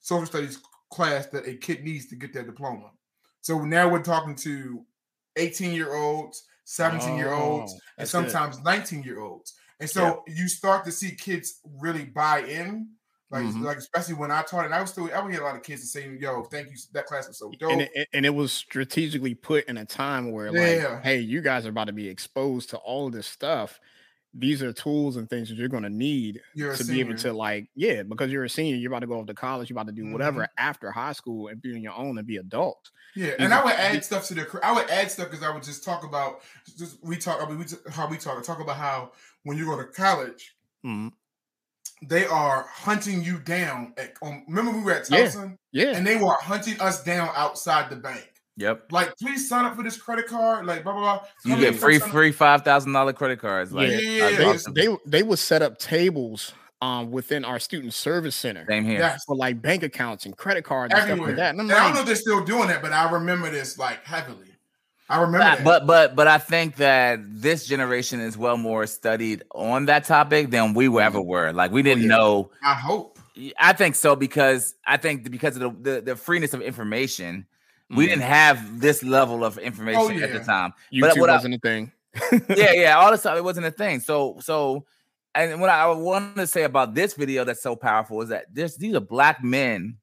social studies class that a kid needs to get their diploma. So now we're talking to 18 year olds, 17 year olds, Oh, and sometimes 19 year olds. And so you start to see kids really buy in. Like, Mhm. like especially when I taught it, I was still I would get a lot of kids to say, "Yo, thank you, that class was so dope." and it, and it was strategically put in a time where Yeah. like hey you guys are about to be exposed to all of this stuff these are tools and things that you're going to need to be able to like yeah because you're a senior you're about to go off to college you're about to do whatever Mm-hmm. after high school and be on your own and be adult Yeah, These and I would add these- stuff to the. I would add stuff because I would just talk about. Just we talk. I mean, we how we talk. Talk about how when you go to college, Mhm. They are hunting you down. At, um, remember we were at Yeah, Towson, yeah. and they were hunting us down outside the bank. Yep. Like, please sign up for this credit card. Like, blah blah blah. You get free free five thousand dollar credit cards. Like yeah, yeah, they, awesome. they they would set up tables um within our student service center Same here. Yes. for like bank accounts and credit cards and stuff like that and I'm And I don't know if they're still doing that, but I remember this like heavily. I remember But, that. but but but I think that this generation is well more studied on that topic than we mm-hmm. ever were. Like we oh, didn't know. I hope. I think so because I think because of the the, the freeness of information, we mm-hmm. didn't have this level of oh, information Oh, at the time. YouTube But what wasn't a thing yeah, yeah, all this stuff it wasn't a thing. So so and what I wanted to say about this video that's so powerful is that this these are black men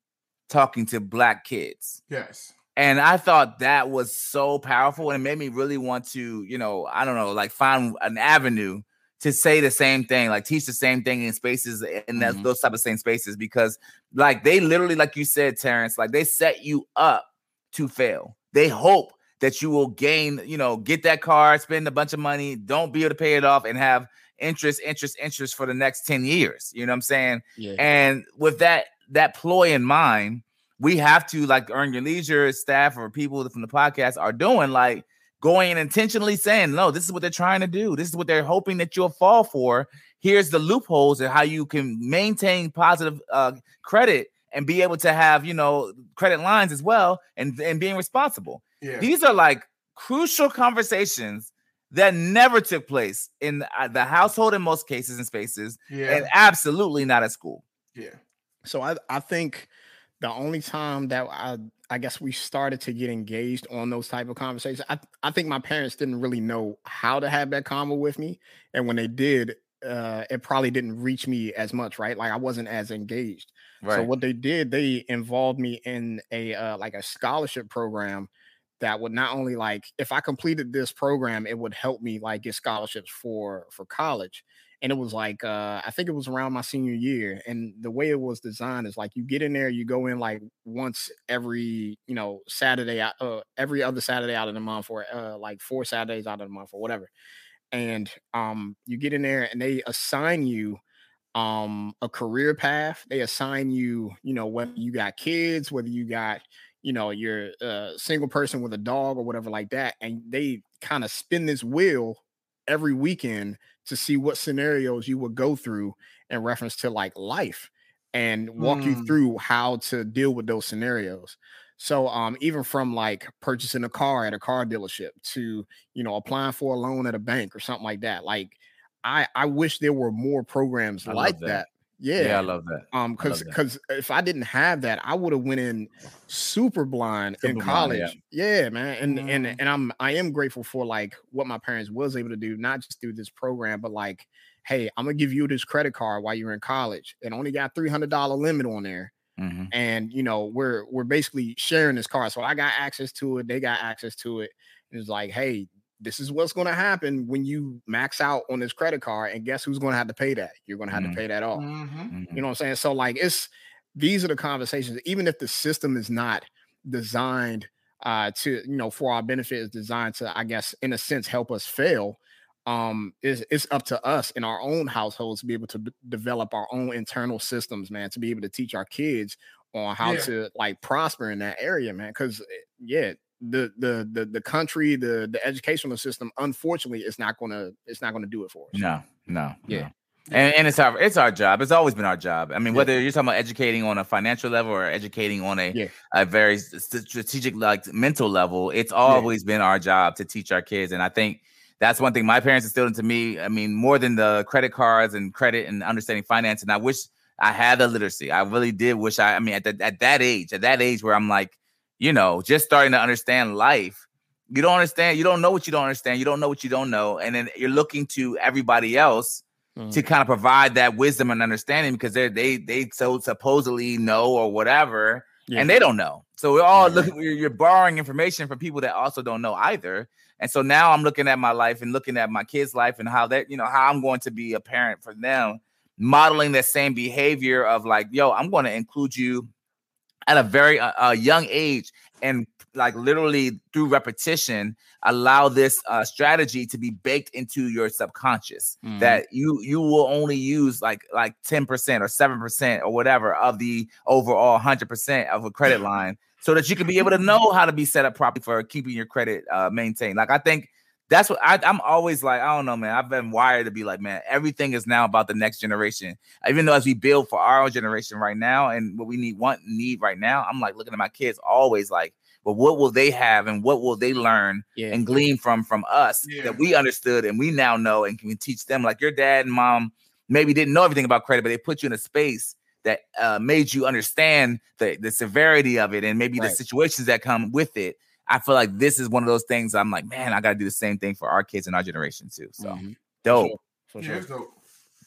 talking to black kids. Yes. And I thought that was so powerful and it made me really want to, you know, I don't know, like find an avenue to say the same thing, like teach the same thing in spaces in that, Mhm. those type of same spaces because like they literally, like you said, Terrence, like they set you up to fail. They hope that you will gain, you know, get that car, spend a bunch of money, don't be able to pay it off, and have interest, interest, interest for the next 10 years. You know what I'm saying? yeah And with that that ploy in mind, we have to like earn your leisure staff or people from the podcast are doing like going and intentionally saying, no, this is what they're trying to do. This is what they're hoping that you'll fall for. Here's the loopholes and how you can maintain positive uh, credit and be able to have, you know, credit lines as well and, and being responsible. Yeah. These are like crucial conversations that never took place in uh, the household in most cases and spaces, Yeah. and absolutely not at school. yeah. So I I think the only time that I I guess we started to get engaged on those type of conversations, I I think my parents didn't really know how to have that convo with me, and when they did, uh, it probably didn't reach me as much, right? Like I wasn't as engaged. So what they did, they involved me in a uh, like a scholarship program that would not only like if I completed this program, it would help me like get scholarships for for college. And it was like uh I think it was around my senior year. And the way it was designed is like you get in there, you go in like once every, you know, Saturday uh every other Saturday out of the month or uh like four Saturdays out of the month or whatever. And um you get in there and they assign you um a career path they assign you you know whether you got kids whether you got you know you're a single person with a dog or whatever like that and they kind of spin this wheel every weekend to see what scenarios you would go through in reference to like life and walk you Mm. through how to deal with those scenarios So um, even from like purchasing a car at a car dealership to you know applying for a loan at a bank or something like that, like I I wish there were more programs I like that. that. Yeah, Yeah, I love that. Um, because because if I didn't have that, I would have went in super blind Super in blind, college. yeah. yeah. man, and and Mhm. and I'm I am grateful for like what my parents was able to do, not just through this program, but like, hey, I'm gonna give you this credit card while you're in college. It only got three hundred dollar limit on there, Mhm. and you know we're we're basically sharing this card. So I got access to it, they got access to it. And it's like, hey, this is what's gonna happen when you max out on this credit card, and guess who's gonna have to pay that? You're gonna have Mhm. to pay that off. Mhm. You know what I'm saying? So like it's these are the conversations, even if the system is not designed uh to you know for our benefit is designed to, I guess, in a sense, help us fail. Um, it's, it's up to us in our own households to be able to b- develop our own internal systems, man, to be able to teach our kids on how Yeah. to like prosper in that area, man. Because yeah, the the the the country, the the educational system, unfortunately, it's not gonna it's not gonna do it for us. No, no, Yeah. no. And, and it's our it's our job. It's always been our job. I mean, Yeah. whether you're talking about educating on a financial level or educating on a Yeah. a very strategic like mental level, it's always been our job to teach our kids. And I think that's one thing my parents instilled into me. I mean, more than the credit cards and credit and understanding finance. And I wish I had the literacy. I really did wish I. I mean, at that at that age, at that age where I'm like, you know, just starting to understand life. You don't understand. You don't know what you don't understand. You don't know what you don't know, and then you're looking to everybody else to mm. kind of provide that wisdom and understanding because they they they so supposedly know or whatever, Yeah. and they don't know. So we're all looking. You're, you're borrowing information from people that also don't know either. And so now I'm looking at my life and looking at my kids' life and how that you know how I'm going to be a parent for them, modeling that same behavior of like, yo, I'm going to include you at a very uh, uh, young age and like literally through repetition allow this uh, strategy to be baked into your subconscious Mhm. that you you will only use like like 10% or 7% or whatever of the overall 100% of a credit line so that you can be able to know how to be set up properly for keeping your credit uh, maintained like i think that's what I, I'm always like. I don't know, man. I've been wired to be like, man, everything is now about the next generation. Even though as we build for our own generation right now and what we need, want, need right now, I'm like looking at my kids always like, well, what will they have and what will they learn Yeah. and glean from from us Yeah. that we understood and we now know and can teach them? Like your dad and mom maybe didn't know everything about credit, but they put you in a space that uh, made you understand the the severity of it and maybe the situations that come with it. I feel like this is one of those things I'm like, man, I got to do the same thing for our kids and our generation too. So Mhm. dope. For Yeah, sure. it's dope.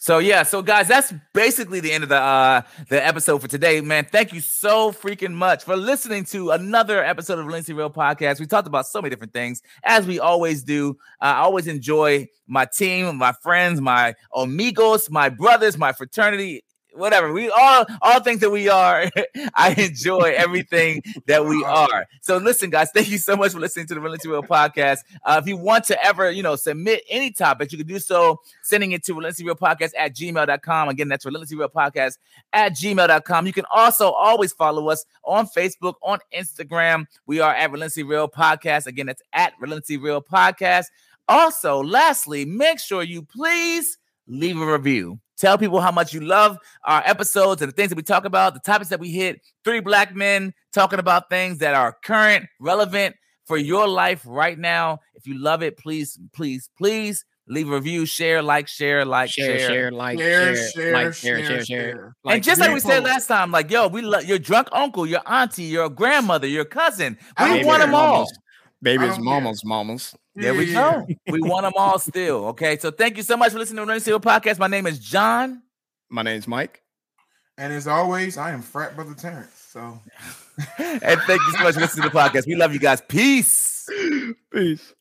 So yeah, so guys, that's basically the end of the uh the episode for today, man. Thank you so freaking much for listening to another episode of Relentlessly Real Podcast. We talked about so many different things, as we always do. Uh, I always enjoy my team, my friends, my amigos, my brothers, my fraternity. Whatever we all all things that we are, I enjoy everything that we are. So listen, guys, thank you so much for listening to the Relentlessly Real podcast. Uh, if you want to ever, you know, submit any topic, you can do so sending it to Relentlessly Real Podcast at gmail.com. Again, that's Relentlessly Real Podcast at gmail.com. You can also always follow us on Facebook, on Instagram. We are at Relentlessly Real Podcast. Again, that's at Relentlessly Real Podcast. Also, lastly, make sure you please leave a review. Tell people how much you love our episodes and the things that we talk about, the topics that we hit. Three black men talking about things that are current, relevant for your life right now. If you love it, please, please, please leave a review, share, like, share, like, Share, share. share, like, Share, share, share, like, share, share, share, share. share. and just like we said last time, like, yo, we love your drunk uncle, your auntie, your grandmother, your cousin. We don't want them all. Mamas. Baby, I it's don't care. mamas, mamas. There we mm-hmm. go. We want them all still. Okay. So thank you so much for listening to the Relentlessly Real podcast. My name is John. My name's Mike. And as always, I am frat brother Terrence. So And thank you so much for listening to the podcast. We love you guys. Peace. Peace.